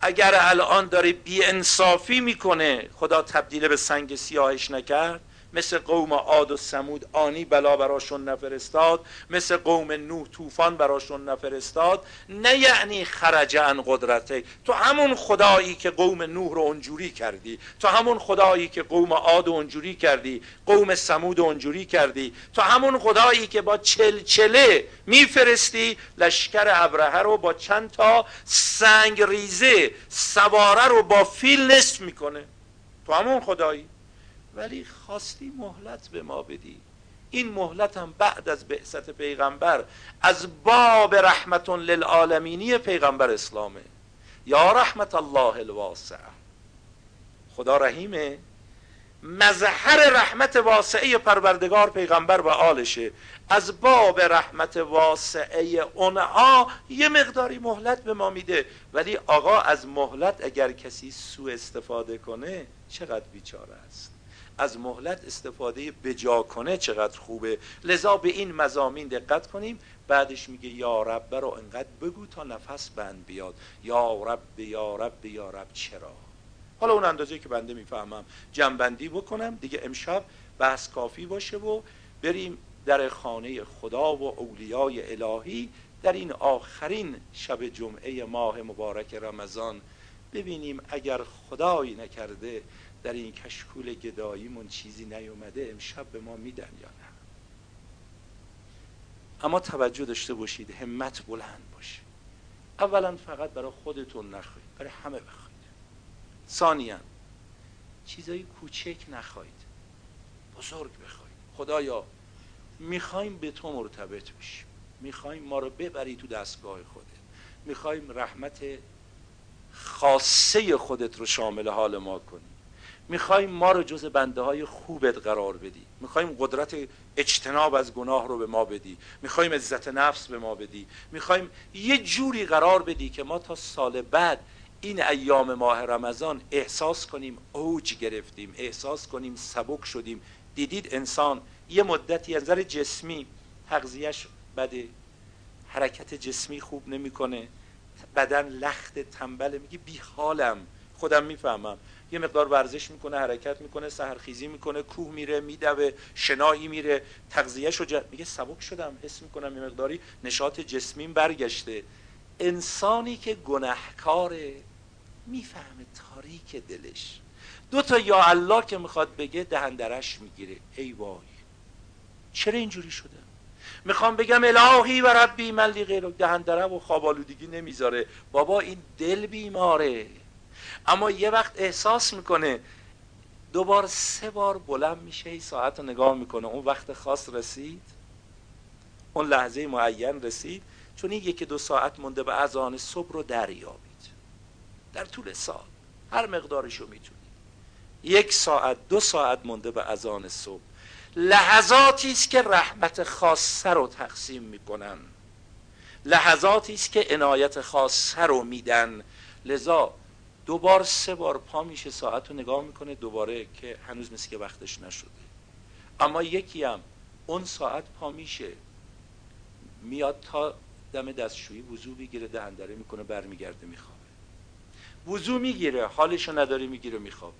اگر الان داره بی انصافی می‌کنه خدا تبدیل به سنگ سیاهش نکرد مثل قوم عاد و سمود آنی بلا براشون نفرستاد مثل قوم نوح طوفان براشون نفرستاد. نه یعنی خرج عن قدرته. تو همون خدایی که قوم نوح رو اونجوری کردی تو همون خدایی که قوم عاد اونجوری کردی قوم سمود اونجوری کردی تو همون خدایی که با چلچله میفرستی لشکر ابرهه رو با چند تا سنگ ریزه سواره رو با فیل نصف می‌کنه. تو همون خدایی. ولی خواستی مهلت به ما بدی. این مهلت هم بعد از بعثت پیغمبر از باب رحمت للعالمینی پیغمبر اسلامه. یا رحمت الله الواسع. خدا رحیمه. مظهر رحمت واسعه پروردگار پیغمبر و آلشه. از باب رحمت واسعه اونها یه مقداری مهلت به ما میده. ولی آقا از مهلت اگر کسی سوء استفاده کنه چقدر بیچاره است؟ از مهلت استفاده بجا کنه چقدر خوبه. لذا به این مزامین دقت کنیم. بعدش میگه یا رب رو انقدر بگو تا نفس بند بیاد. یا رب یا رب یا رب چرا؟ حالا اون اندازه که بنده می‌فهمم جنبندی بکنم. دیگه امشب بحث کافی باشه و بریم در خانه خدا و اولیای الهی در این آخرین شب جمعه ماه مبارک رمضان. ببینیم اگر خدایی نکرده در این کشکول گداییمون چیزی نیومده امشب به ما میدن یا نه؟ اما توجه داشته باشید همت بلند باشه. اولا فقط برای خودتون نخواهید برای همه بخواید ثانیا چیزای کوچک نخواهید بزرگ بخواید خدایا می‌خوایم به تو مرتبط بشیم. می‌خوایم ما رو ببری تو دستگاه خودت. می‌خوایم رحمت خاصه خودت رو شامل حال ما کنی می‌خوایم ما رو جز بنده های خوبت قرار بدی. می‌خوایم قدرت اجتناب از گناه رو به ما بدی. می‌خوایم عزت نفس به ما بدی. می‌خوایم یه جوری قرار بدی که ما تا سال بعد این ایام ماه رمضان احساس کنیم اوج گرفتیم احساس کنیم سبک شدیم. دیدید انسان یه مدتی از نظر جسمی تغذیهش بده. حرکت جسمی خوب نمی‌کنه. بدن لخت تنبله میگه بی حالم خودم می‌فهمم. یه مقدار ورزش می‌کنه حرکت می‌کنه سهرخیزی می‌کنه کوه میره میدوه شنایی میره تغذیهشو جد... میگه سبک شدم حس می‌کنم یه مقداری نشاط جسمیم برگشته. انسانی که گناهکاره می‌فهمه تاریک دلش. دو تا یا الله که می‌خواد بگه دهندرش می‌گیره. ای وای چرا اینجوری شده؟ می‌خوام بگم الهی و ربی من لی غیر دهندره و خوابالودگی نمی‌ذاره. بابا این دل بیماره. اما یه وقت احساس می‌کنه. دو بار سه بار بلند میشه ای ساعت رو نگاه می‌کنه. اون وقت خاص رسید. اون لحظه معین رسید. چون این یکی دو ساعت مونده به اذان صبح رو دریابید. در طول سال. هر مقدارشو می‌تونی. یک ساعت دو ساعت مونده به اذان صبح. لحظاتی است که رحمت خاصه رو تقسیم می‌کنن. لحظاتی است که عنایت خاصه رو میدن. لذا دو بار سه بار پا میشه ساعت رو نگاه می‌کنه دوباره که هنوز مثل که وقتش نشده. اما یکی هم اون ساعت پا میشه میاد تا دم دستشویی وضو بگیره دهندره می‌کنه برمیگرده میخوابه. وضو می‌گیره حالشو نداره می‌گیره میخوابه.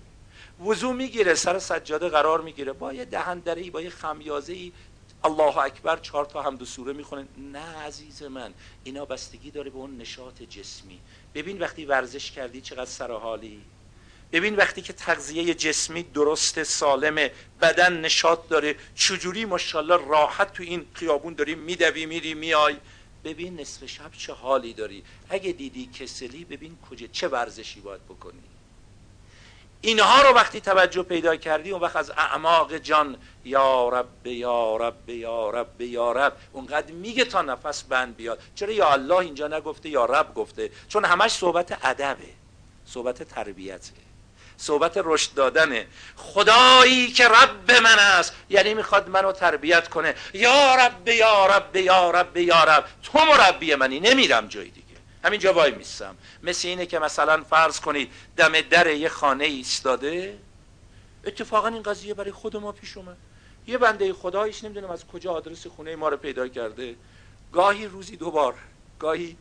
وضو می‌گیره سر سجاده قرار می‌گیره. با یه دهندره ای با یه خمیازه ای الله اکبر چهار تا هم دو سوره می‌خونه. نه عزیز من اینا بستگی داره به اون نشاط جسمی. ببین وقتی ورزش کردی چقدر سرحالی. ببین وقتی که تغذیه جسمی درست سالم بدن نشاط داره چجوری ماشاءالله راحت تو این خیابون داری میدوی میری میای ببین نصف شب چه حالی داری. اگه دیدی کسلی ببین کجا چه ورزشی باید بکنی. اینها رو وقتی توجه پیدا کردی اون وقت از اعماق جان یا رب یا رب یا رب یا رب اونقدر میگه تا نفس بند بیاد. چرا یا الله اینجا نگفته یا رب گفته؟ چون همش صحبت ادبه صحبت تربیته صحبت رشد دادنه خدایی که رب من است یعنی می‌خواد منو تربیت کنه. یا رب یا رب یا رب یا رب. تو مربی منی نمیرم جای دیگه. همینجا وای میستم. مثل اینه که مثلا فرض کنید دم در یه خانه ایستاده. اتفاقا این قضیه برای خود ما پیش اومد. یه بنده خدایش نمی‌دونم از کجا آدرس خونه ما رو پیدا کرده. گاهی روزی دو بار گاهی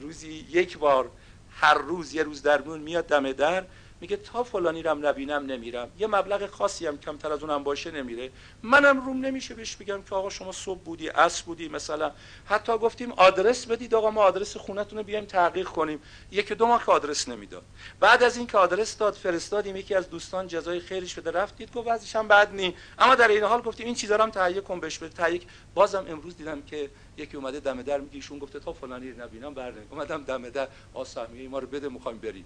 روزی یک بار هر روز یه روز در میاد دم در. میگه تا فلانی رم نبینم نمیرم. یه مبلغ خاصی هم کمتر از اونم باشه نمیره. منم روم نمیشه بهش بگم که آقا شما صبح بودی عصر بودی مثلا. حتی گفتیم آدرس بدید آقا ما آدرس خونتون رو بیایم تحقیق کنیم. یک دو ماه که آدرس نمی‌داد. بعد از اینکه آدرس داد فرستادیم یکی از دوستان جزای خیرش بده. رفتید گفت وضعش هم بد نی. اما در این حال گفتیم این چیزا رو هم تهیه کن بهش بده. تهیه بازم امروز دیدم که یکی اومده دم در میگه ایشون گفته تا فلانی نبینم برنامه اومدم دم در آسامیه ما رو بده می‌خوایم بریم.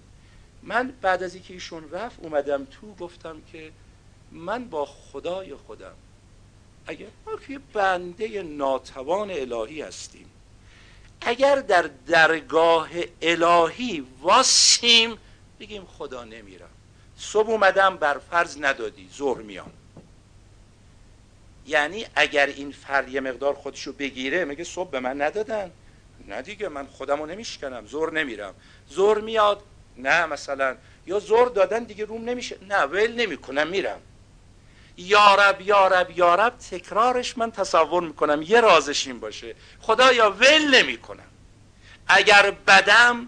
من بعد از اینکه ایشون رفت اومدم تو گفتم که من با خدای خودم؟ اگر ما که بنده ناتوان الهی هستیم. اگر در درگاه الهی واسیم بگیم خدا نمیرم. صبح اومدم بر فرض ندادی ظهر میام. یعنی اگر این فرد یه مقدار خودشو بگیره میگه صبح به من ندادن. نه دیگه من خودمو نمیشکنم زور نمیرم. زور میاد نه مثلا. یا زور دادن دیگه روم نمیشه. نه ول نمی‌کنم میرم. یارب یارب یارب تکرارش من تصور می‌کنم. یه رازش این باشه. خدایا ول نمی‌کنم. اگر بدم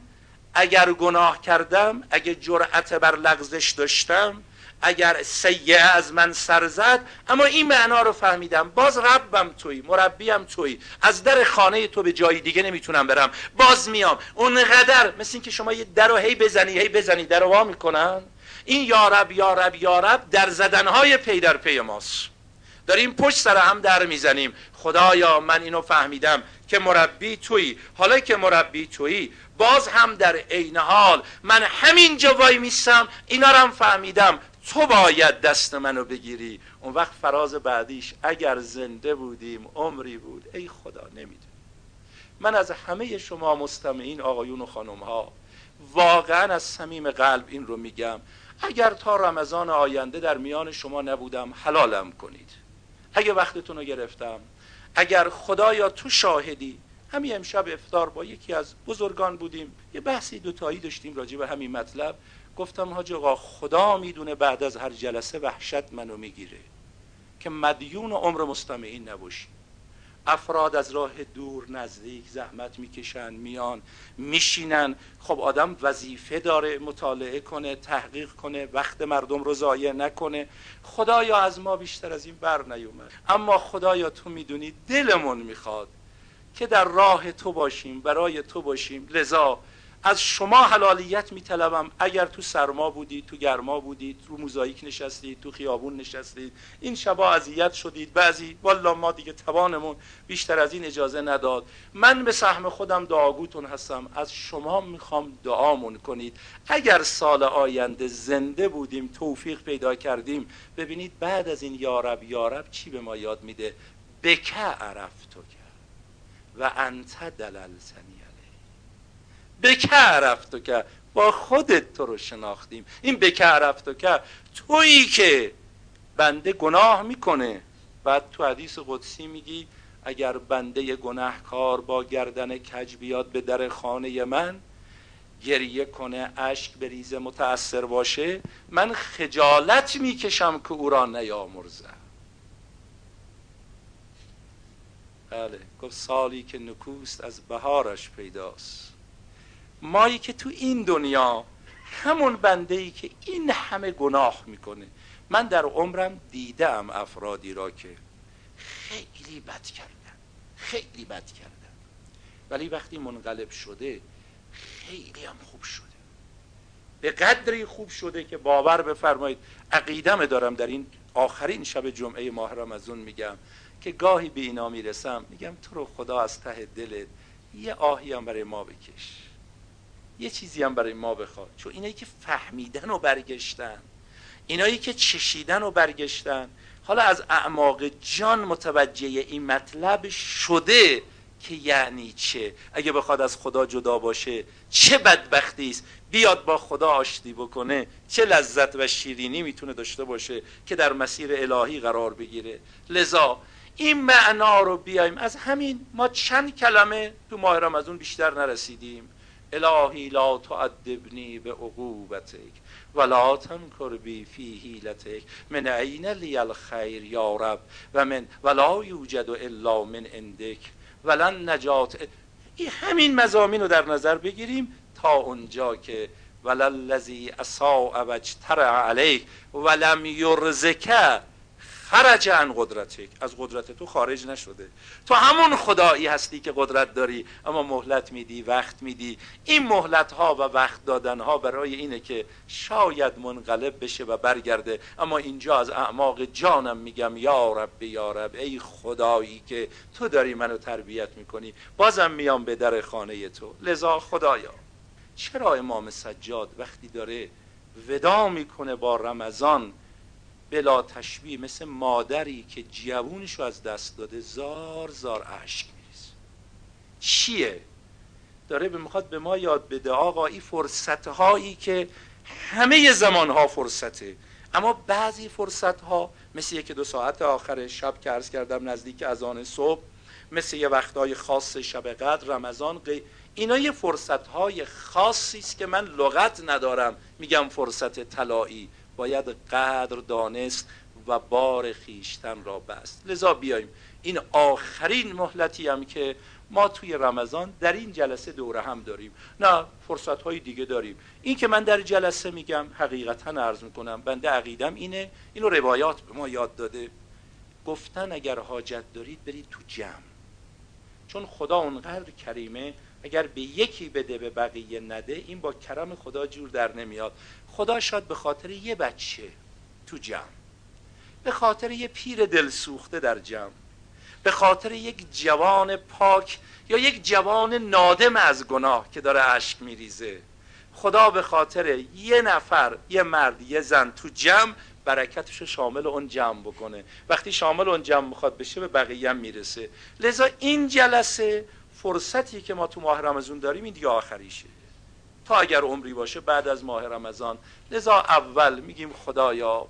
اگر گناه کردم اگر جرأت بر لغزش داشتم اگر سیه از من سر زد اما این معنا رو فهمیدم. باز ربم توی مربیم توی. از در خانه تو به جای دیگه نمی‌تونم برم. باز میام. اونقدر مثل اینکه شما یه در رو هی بزنی هی بزنی در وا می‌کنن. این یارب یارب یارب در زدنهای پی در پی ماست. داریم پشت سر هم در می‌زنیم. خدایا من اینو فهمیدم که مربی توی. حالا که مربی توی باز هم در عین حال من همین وای میستم اینا رو هم فهمیدم. تو باید دست منو بگیری. اون وقت فراز بعدیش اگر زنده بودیم عمری بود. ای خدا نمی‌دونی من از همه شما مستمعین آقایون و خانم ها واقعا از صمیم قلب این رو میگم. اگر تا رمضان آینده در میان شما نبودم حلالم کنید. اگه وقتتون رو گرفتم اگر خدایا تو شاهدی همین امشب افتار با یکی از بزرگان بودیم. یه بحثی دوتایی داشتیم راجع به همین مطلب. گفتم حاج آقا خدا می‌دونه بعد از هر جلسه وحشت منو می‌گیره که مدیون عمر مستمعین نباشی. افراد از راه دور نزدیک زحمت می‌کشن میان میشینن. خب آدم وظیفه داره مطالعه کنه تحقیق کنه وقت مردم رو ضایع نکنه. خدایا از ما بیشتر از این بر نیومد. اما خدایا تو می‌دونی دلمون می‌خواد که در راه تو باشیم برای تو باشیم. لذا از شما حلالیت میطلبم. اگر تو سرما بودید تو گرما بودید رو موزاییک نشستید تو خیابون نشستید این شبا اذیت شدید. بعضی والا ما دیگه توانمون بیشتر از این اجازه نداد. من به سهم خودم دعاگوتون هستم. از شما می‌خوام دعامون کنید. اگر سال آینده زنده بودیم توفیق پیدا کردیم ببینید بعد از این یارب یارب چی به ما یاد میده؟ بکه عرف تو و انت دللتنی بکه عرفتو که با خودت تو رو شناختیم. این بکه عرفتو که تویی که بنده گناه می‌کنه. بعد تو حدیث قدسی میگی اگر بنده گناهکار با گردن کج بیاد به در خانه من گریه کنه اشک بریزه متأثر باشه من خجالت می‌کشم که او را نیامرزم بله گفت سالی که نکوست از بهارش پیداست. مایی که تو این دنیا همون بنده ای که این همه گناه می‌کنه. من در عمرم دیدم افرادی را که خیلی بد کردن. خیلی بد کردن. ولی وقتی منقلب شده خیلی هم خوب شده. به قدری خوب شده که باور بفرمایید عقیدم دارم در این آخرین شب جمعه ماه رمضان میگم که گاهی به اینا می‌رسم میگم تو رو خدا از ته دلت یه آهی هم برای ما بکش. یه چیزی هم برای ما بخواد. چون اینایی که فهمیدن و برگشتن اینایی که چشیدن و برگشتن. حالا از اعماق جان متوجه این مطلب شده که یعنی چه؟ اگه بخواد از خدا جدا باشه چه بدبختی است؟ بیاد با خدا آشتی بکنه. چه لذت و شیرینی می‌تونه داشته باشه که در مسیر الهی قرار بگیره. لذا این معنا رو بیایم. از همین ما چند کلمه تو ماه رمضان بیشتر نرسیدیم. الهی لا تعدبنی به عقوبتک ولا تنکر بی فی حیلتک من عین لی الخیر یا رب و من ولا یوجد الا من عندک ولن نجات این همین مزامین رو در نظر بگیریم تا اونجا که وللذی اساء وجترع علیک ولم یرزکه خرج عن قدرتک. از قدرت تو خارج نشده. تو همون خدایی هستی که قدرت داری اما مهلت میدی وقت میدی. این مهلت ها و وقت دادن ها برای اینه که شاید منقلب بشه و برگرده. اما اینجا از اعماق جانم میگم یا رب یا رب ای خدایی که تو داری منو تربیت می‌کنی. بازم میام به در خانه تو. لذا خدایا چرا امام سجاد وقتی داره ودا می‌کنه با رمضان بلا تشبیه مثل مادری که جوونش رو از دست داده زار زار اشک میریزه. چیه؟ داره به می‌خواد به ما یاد بده. آقا این فرصت هایی که همه زمان ها فرصته. اما بعضی فرصت ها مثل یک دو ساعت آخر شب که عرض کردم نزدیک از آن صبح مثل یه وقتهای خاص شب قدر رمضان قی... اینا یه فرصت های خاصی است که من لغت ندارم. میگم فرصت طلایی. باید قدر دانست و بار خیشتن را بست. لذا بیایم این آخرین مهلتی هم که ما توی رمضان در این جلسه دوره هم داریم. نه فرصت های دیگه داریم. این که من در جلسه میگم حقیقتا عرض می‌کنم بنده عقیدم اینه اینو روایات به ما یاد داده. گفتن اگر حاجت دارید برید تو جمع. چون خدا اونقدر کریمه اگر به یکی بده به بقیه نده این با کرم خدا جور در نمیاد. خدا شاید به خاطر یه بچه تو جمع. به خاطر یه پیر دل سوخته در جمع. به خاطر یک جوان پاک یا یک جوان نادم از گناه که داره اشک میریزه. خدا به خاطر یه نفر یه مرد یه زن تو جمع برکتش رو شامل اون جمع بکنه. وقتی شامل اون جمع می‌خواد بشه به بقیه هم می‌رسه. لذا این جلسه فرصتی که ما تو ماه رمضان داریم این دیگه آخریشه. تا اگر عمری باشه بعد از ماه رمضان. لذا اول میگیم خدایا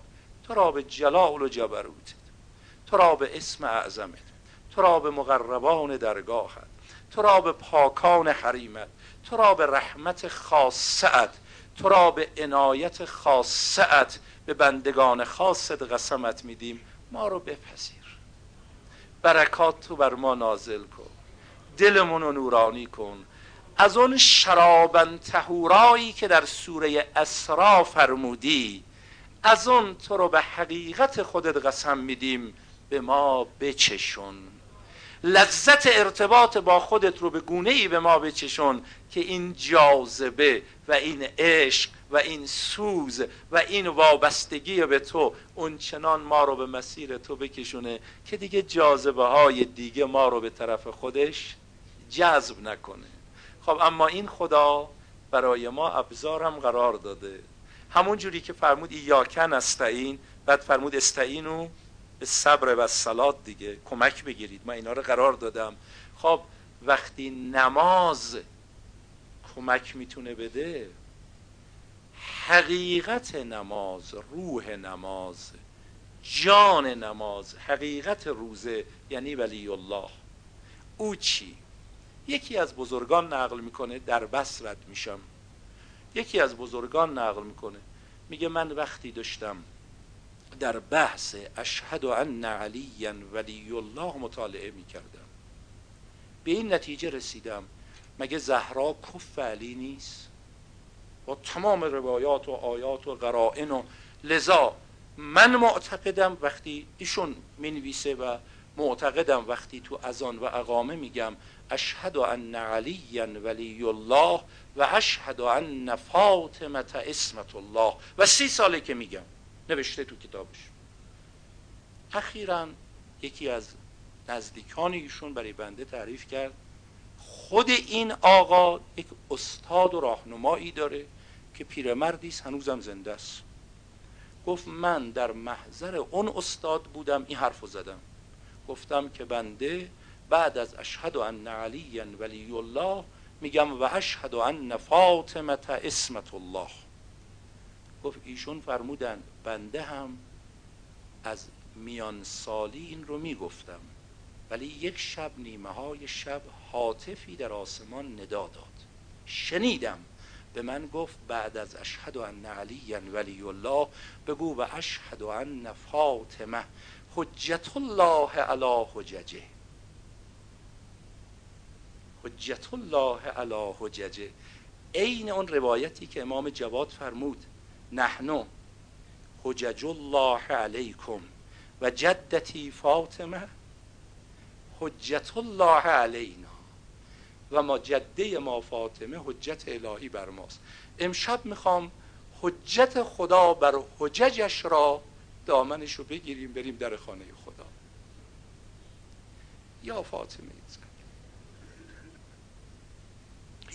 تو را به جلال و جبروتت تو را به اسم اعظمت. تو را به مقربان درگاهت. تو را به پاکان حریمت. تو را به رحمت خاصت تو را به عنایت خاصت به بندگان خاصت قسمت میدیم. ما رو بپذیر. برکات تو بر ما نازل کن. دلمون رو نورانی کن. از اون شرابن تهورایی که در سوره اسرا فرمودی از اون تو رو به حقیقت خودت قسم میدیم به ما بچشون. لذت ارتباط با خودت رو به گونه ای به ما بچشون که این جاذبه و این عشق و این سوز و این وابستگی به تو اون چنان ما رو به مسیر تو بکشونه که دیگه جاذبه های دیگه ما رو به طرف خودش جذب نکنه. خب اما این خدا برای ما ابزارم قرار داده. همون جوری که فرمود ایاکن استعین. بعد فرمود استعینو به صبر و سلات دیگه کمک بگیرید. من اینا رو قرار دادم. خب وقتی نماز کمک می‌تونه بده حقیقت نماز روح نماز جان نماز حقیقت روزه یعنی ولی الله او چی؟ یکی از بزرگان نقل می‌کنه در بس رد میشم. یکی از بزرگان نقل می‌کنه. میگه من وقتی داشتم در بحث اشهد ان علی ولی الله مطالعه می‌کردم. به این نتیجه رسیدم. مگه زهرا کف علی نیست؟ با تمام روایات و آیات و قرائن و لذا من معتقدم وقتی ایشون می‌نویسه و معتقدم وقتی تو اذان و اقامه میگم اشهد ان علی ولی الله و اشهد ان فاطمه اسمت الله. و سی ساله که میگم نوشته تو کتابش. اخیرا یکی از نزدیکان ایشون برای بنده تعریف کرد خود این آقا یک استاد و راهنمایی داره که پیرمردی است هنوزم زنده است. گفت من در محضر اون استاد بودم این حرفو زدم. گفتم که بنده بعد از اشهد ان علی ولی الله میگم و اشهد ان فاطمه اسمت الله. گفت ایشون فرمودن بنده هم از میان سالی این رو می‌گفتم ولی یک شب نیمه های شب حاطفی در آسمان ندا داد. شنیدم. به من گفت بعد از اشهد ان علی ولی الله بگو و اشهد ان فاطمه حجت الله علی حججه. حجت الله علی حججه عین اون روایتی که امام جواد فرمود. نحنو حجج الله علیکم و جدتی فاطمه حجت الله علینا. و ما جده ما فاطمه حجت الهی بر ماست. امشب می‌خوام حجت خدا بر حججش را دامنش رو بگیریم بریم در خانه خدا. یا فاطمه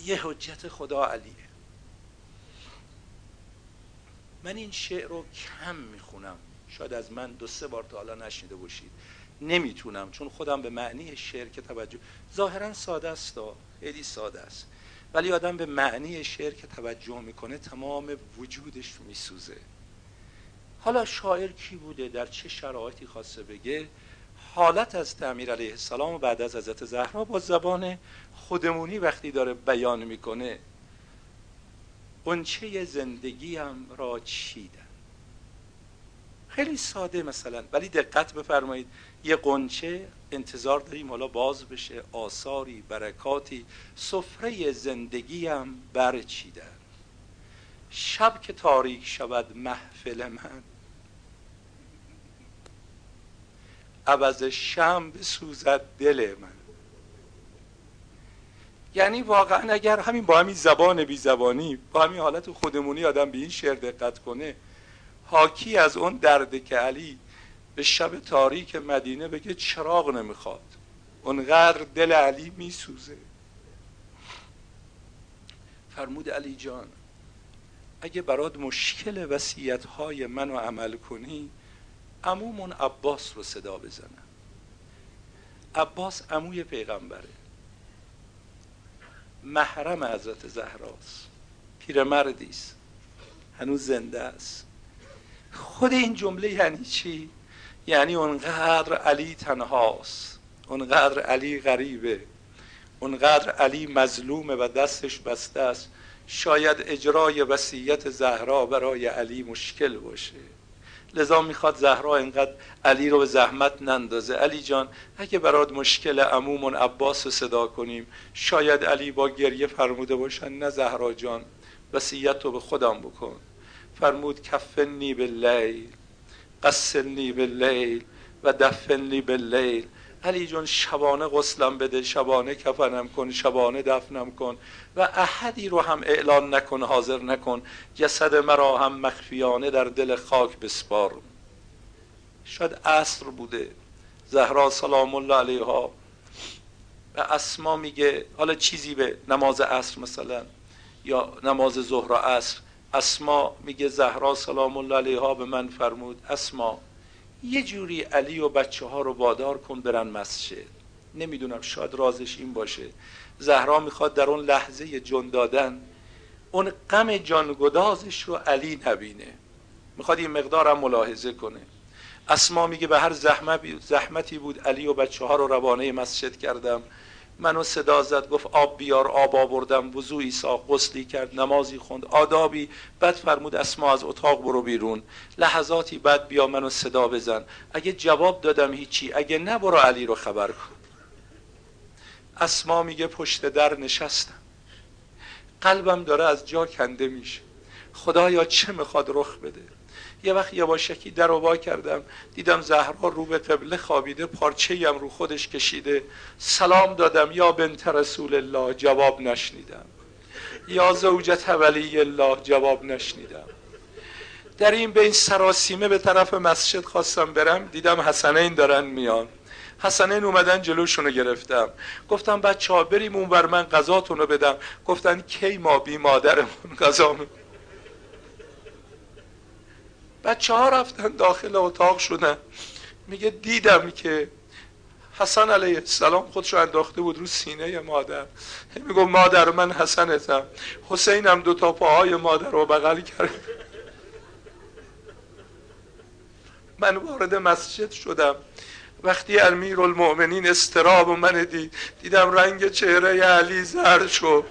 یه حجت خدا علیه. من این شعر رو کم می‌خونم. شاید از من دو سه بار تا حالا نشنیده باشید. نمی‌تونم چون خودم به معنی شعر که توجه ظاهرا ساده است خیلی ساده است. ولی آدم به معنی شعر که توجه می‌کنه تمام وجودش میسوزه. حالا شاعر کی بوده؟ در چه شرایطی خواسته بگه؟ حالت از تعمیر علیه السلام و بعد از حضرت زهرا با زبان خودمونی وقتی داره بیان می‌کنه قنچه زندگیم را چیدن خیلی ساده مثلا ولی دقت بفرمایید یه قنچه انتظار داریم حالا باز بشه آثاری برکاتی سفره زندگیم برچیدن شب که تاریک شود محفل من. عوض شم بسوزد دل من. یعنی واقعا اگر همین با همین زبان بی زبانی با همین حالت خودمونی آدم به این شعر دقت کنه حاکی از اون درد که علی به شب تاریک مدینه بگه چراغ نمی‌خواد. اونقدر دل علی میسوزه. فرمود علی جان اگه برات مشکل وسیعت های منو عمل کنی عمومون عباس رو صدا بزنن عباس عموی پیغمبره. محرم حضرت زهراست. پیرمردی است. هنوز زنده است. خود این جمله یعنی چی؟ یعنی اونقدر علی تنهاست. اونقدر علی غریبه. اونقدر علی مظلومه و دستش بسته است. شاید اجرای وصیت زهرا برای علی مشکل باشه. لذا می‌خواد زهرا اینقدر علی رو به زحمت نندازه. علی جان اگه برات مشکل عمومون عباس رو صدا کنیم شاید علی با گریه فرموده باشن نه زهرا جان وسیعت رو به خودم بکن. فرمود کفنی باللیل قسلنی باللیل و دفنی باللیل. علی جان شبانه غسلم بده شبانه کفنم کن شبانه دفنم کن و احدی رو هم اعلان نکن حاضر نکن جسد مرا هم مخفیانه در دل خاک بسپار. شاید عصر بوده. زهرا سلام الله علیها. و اسما میگه حالا چیزی به نماز عصر مثلا یا نماز ظهر و عصر. اسما میگه زهرا سلام الله علیها به من فرمود اسما. یه جوری علی و بچه ها رو وادار کن برن مسجد. نمی‌دونم شاید رازش این باشه. زهرا می‌خواد در اون لحظه جن دادن اون غم جانگدازش رو علی نبینه. می‌خواد این مقدارم ملاحظه کنه. اسما میگه به هر زحمتی بود علی و بچه ها رو روانه مسجد کردم. منو صدا زد گفت آب بیار آب آوردم وضوعی ساخت غسلی کرد نمازی خوند آدابی بعد فرمود اسما از اتاق برو بیرون. لحظاتی بعد بیا منو صدا بزن. اگه جواب دادم هیچی اگه نه برو علی رو خبر کن. اسما میگه پشت در نشستم. قلبم داره از جا کنده میشه. خدایا چه می‌خواد رخ بده؟ یه وقت یواشکی در وا کردم. دیدم زهرا رو به قبله خوابیده پارچه هم رو خودش کشیده. سلام دادم یا بنت رسول الله جواب نشنیدم. یا زوجت ولی الله جواب نشنیدم. در این بین سراسیمه به طرف مسجد خواستم برم دیدم حسنین دارن میان. حسنین اومدن جلوشونو گرفتم. گفتم بچه ها بریم اون بر من غذاتونو بدم. گفتن کی ما بی مادرمون غذا بچه ها رفتن داخل اتاق شدن. میگه دیدم که حسن علیه السلام خودشو انداخته بود رو سینه مادر. میگو مادر من حسنتم. حسینم دو تا پاهای مادر رو بغل کرد. من وارد مسجد شدم. وقتی امیر المؤمنین استراب من دید. دیدم رنگ چهره علی زرد شد.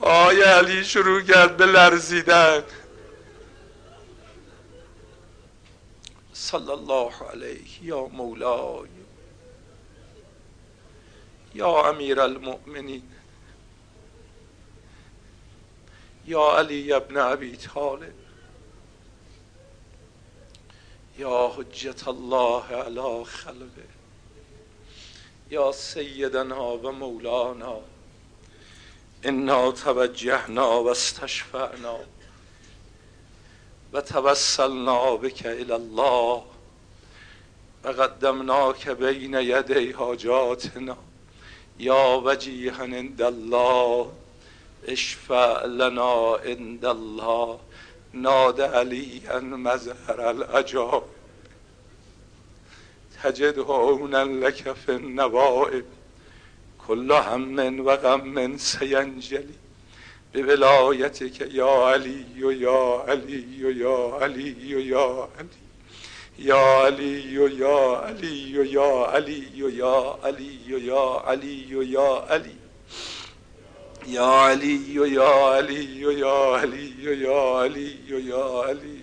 پای علی شروع کرد به لرزیدن. صلی الله علیه یا مولای یا امیر المؤمنین. یا علی ابن ابی طالب. یا حجت الله علی خلقه. یا سیدنا و مولانا. انا توجهنا و استشفعنا و توسلنا بك الى الله و قدمناک بین یدی حاجاتنا یا وجیها عند الله اشفع لنا عند الله ناد علیا مظهر العجاب تجد هونا لك النوائب. كل هم و غم سینجلی به ولایتك یا علی و یا علی و یا علی و یا علی و یا علی یا علی و یا علی و یا علی و یا علی و یا علی و یا علی یا علی و یا علی و یا علی و یا علی و یا علی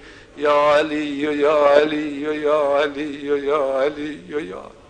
يا علي يا علي يا علي يا علي يا علي, يا علي.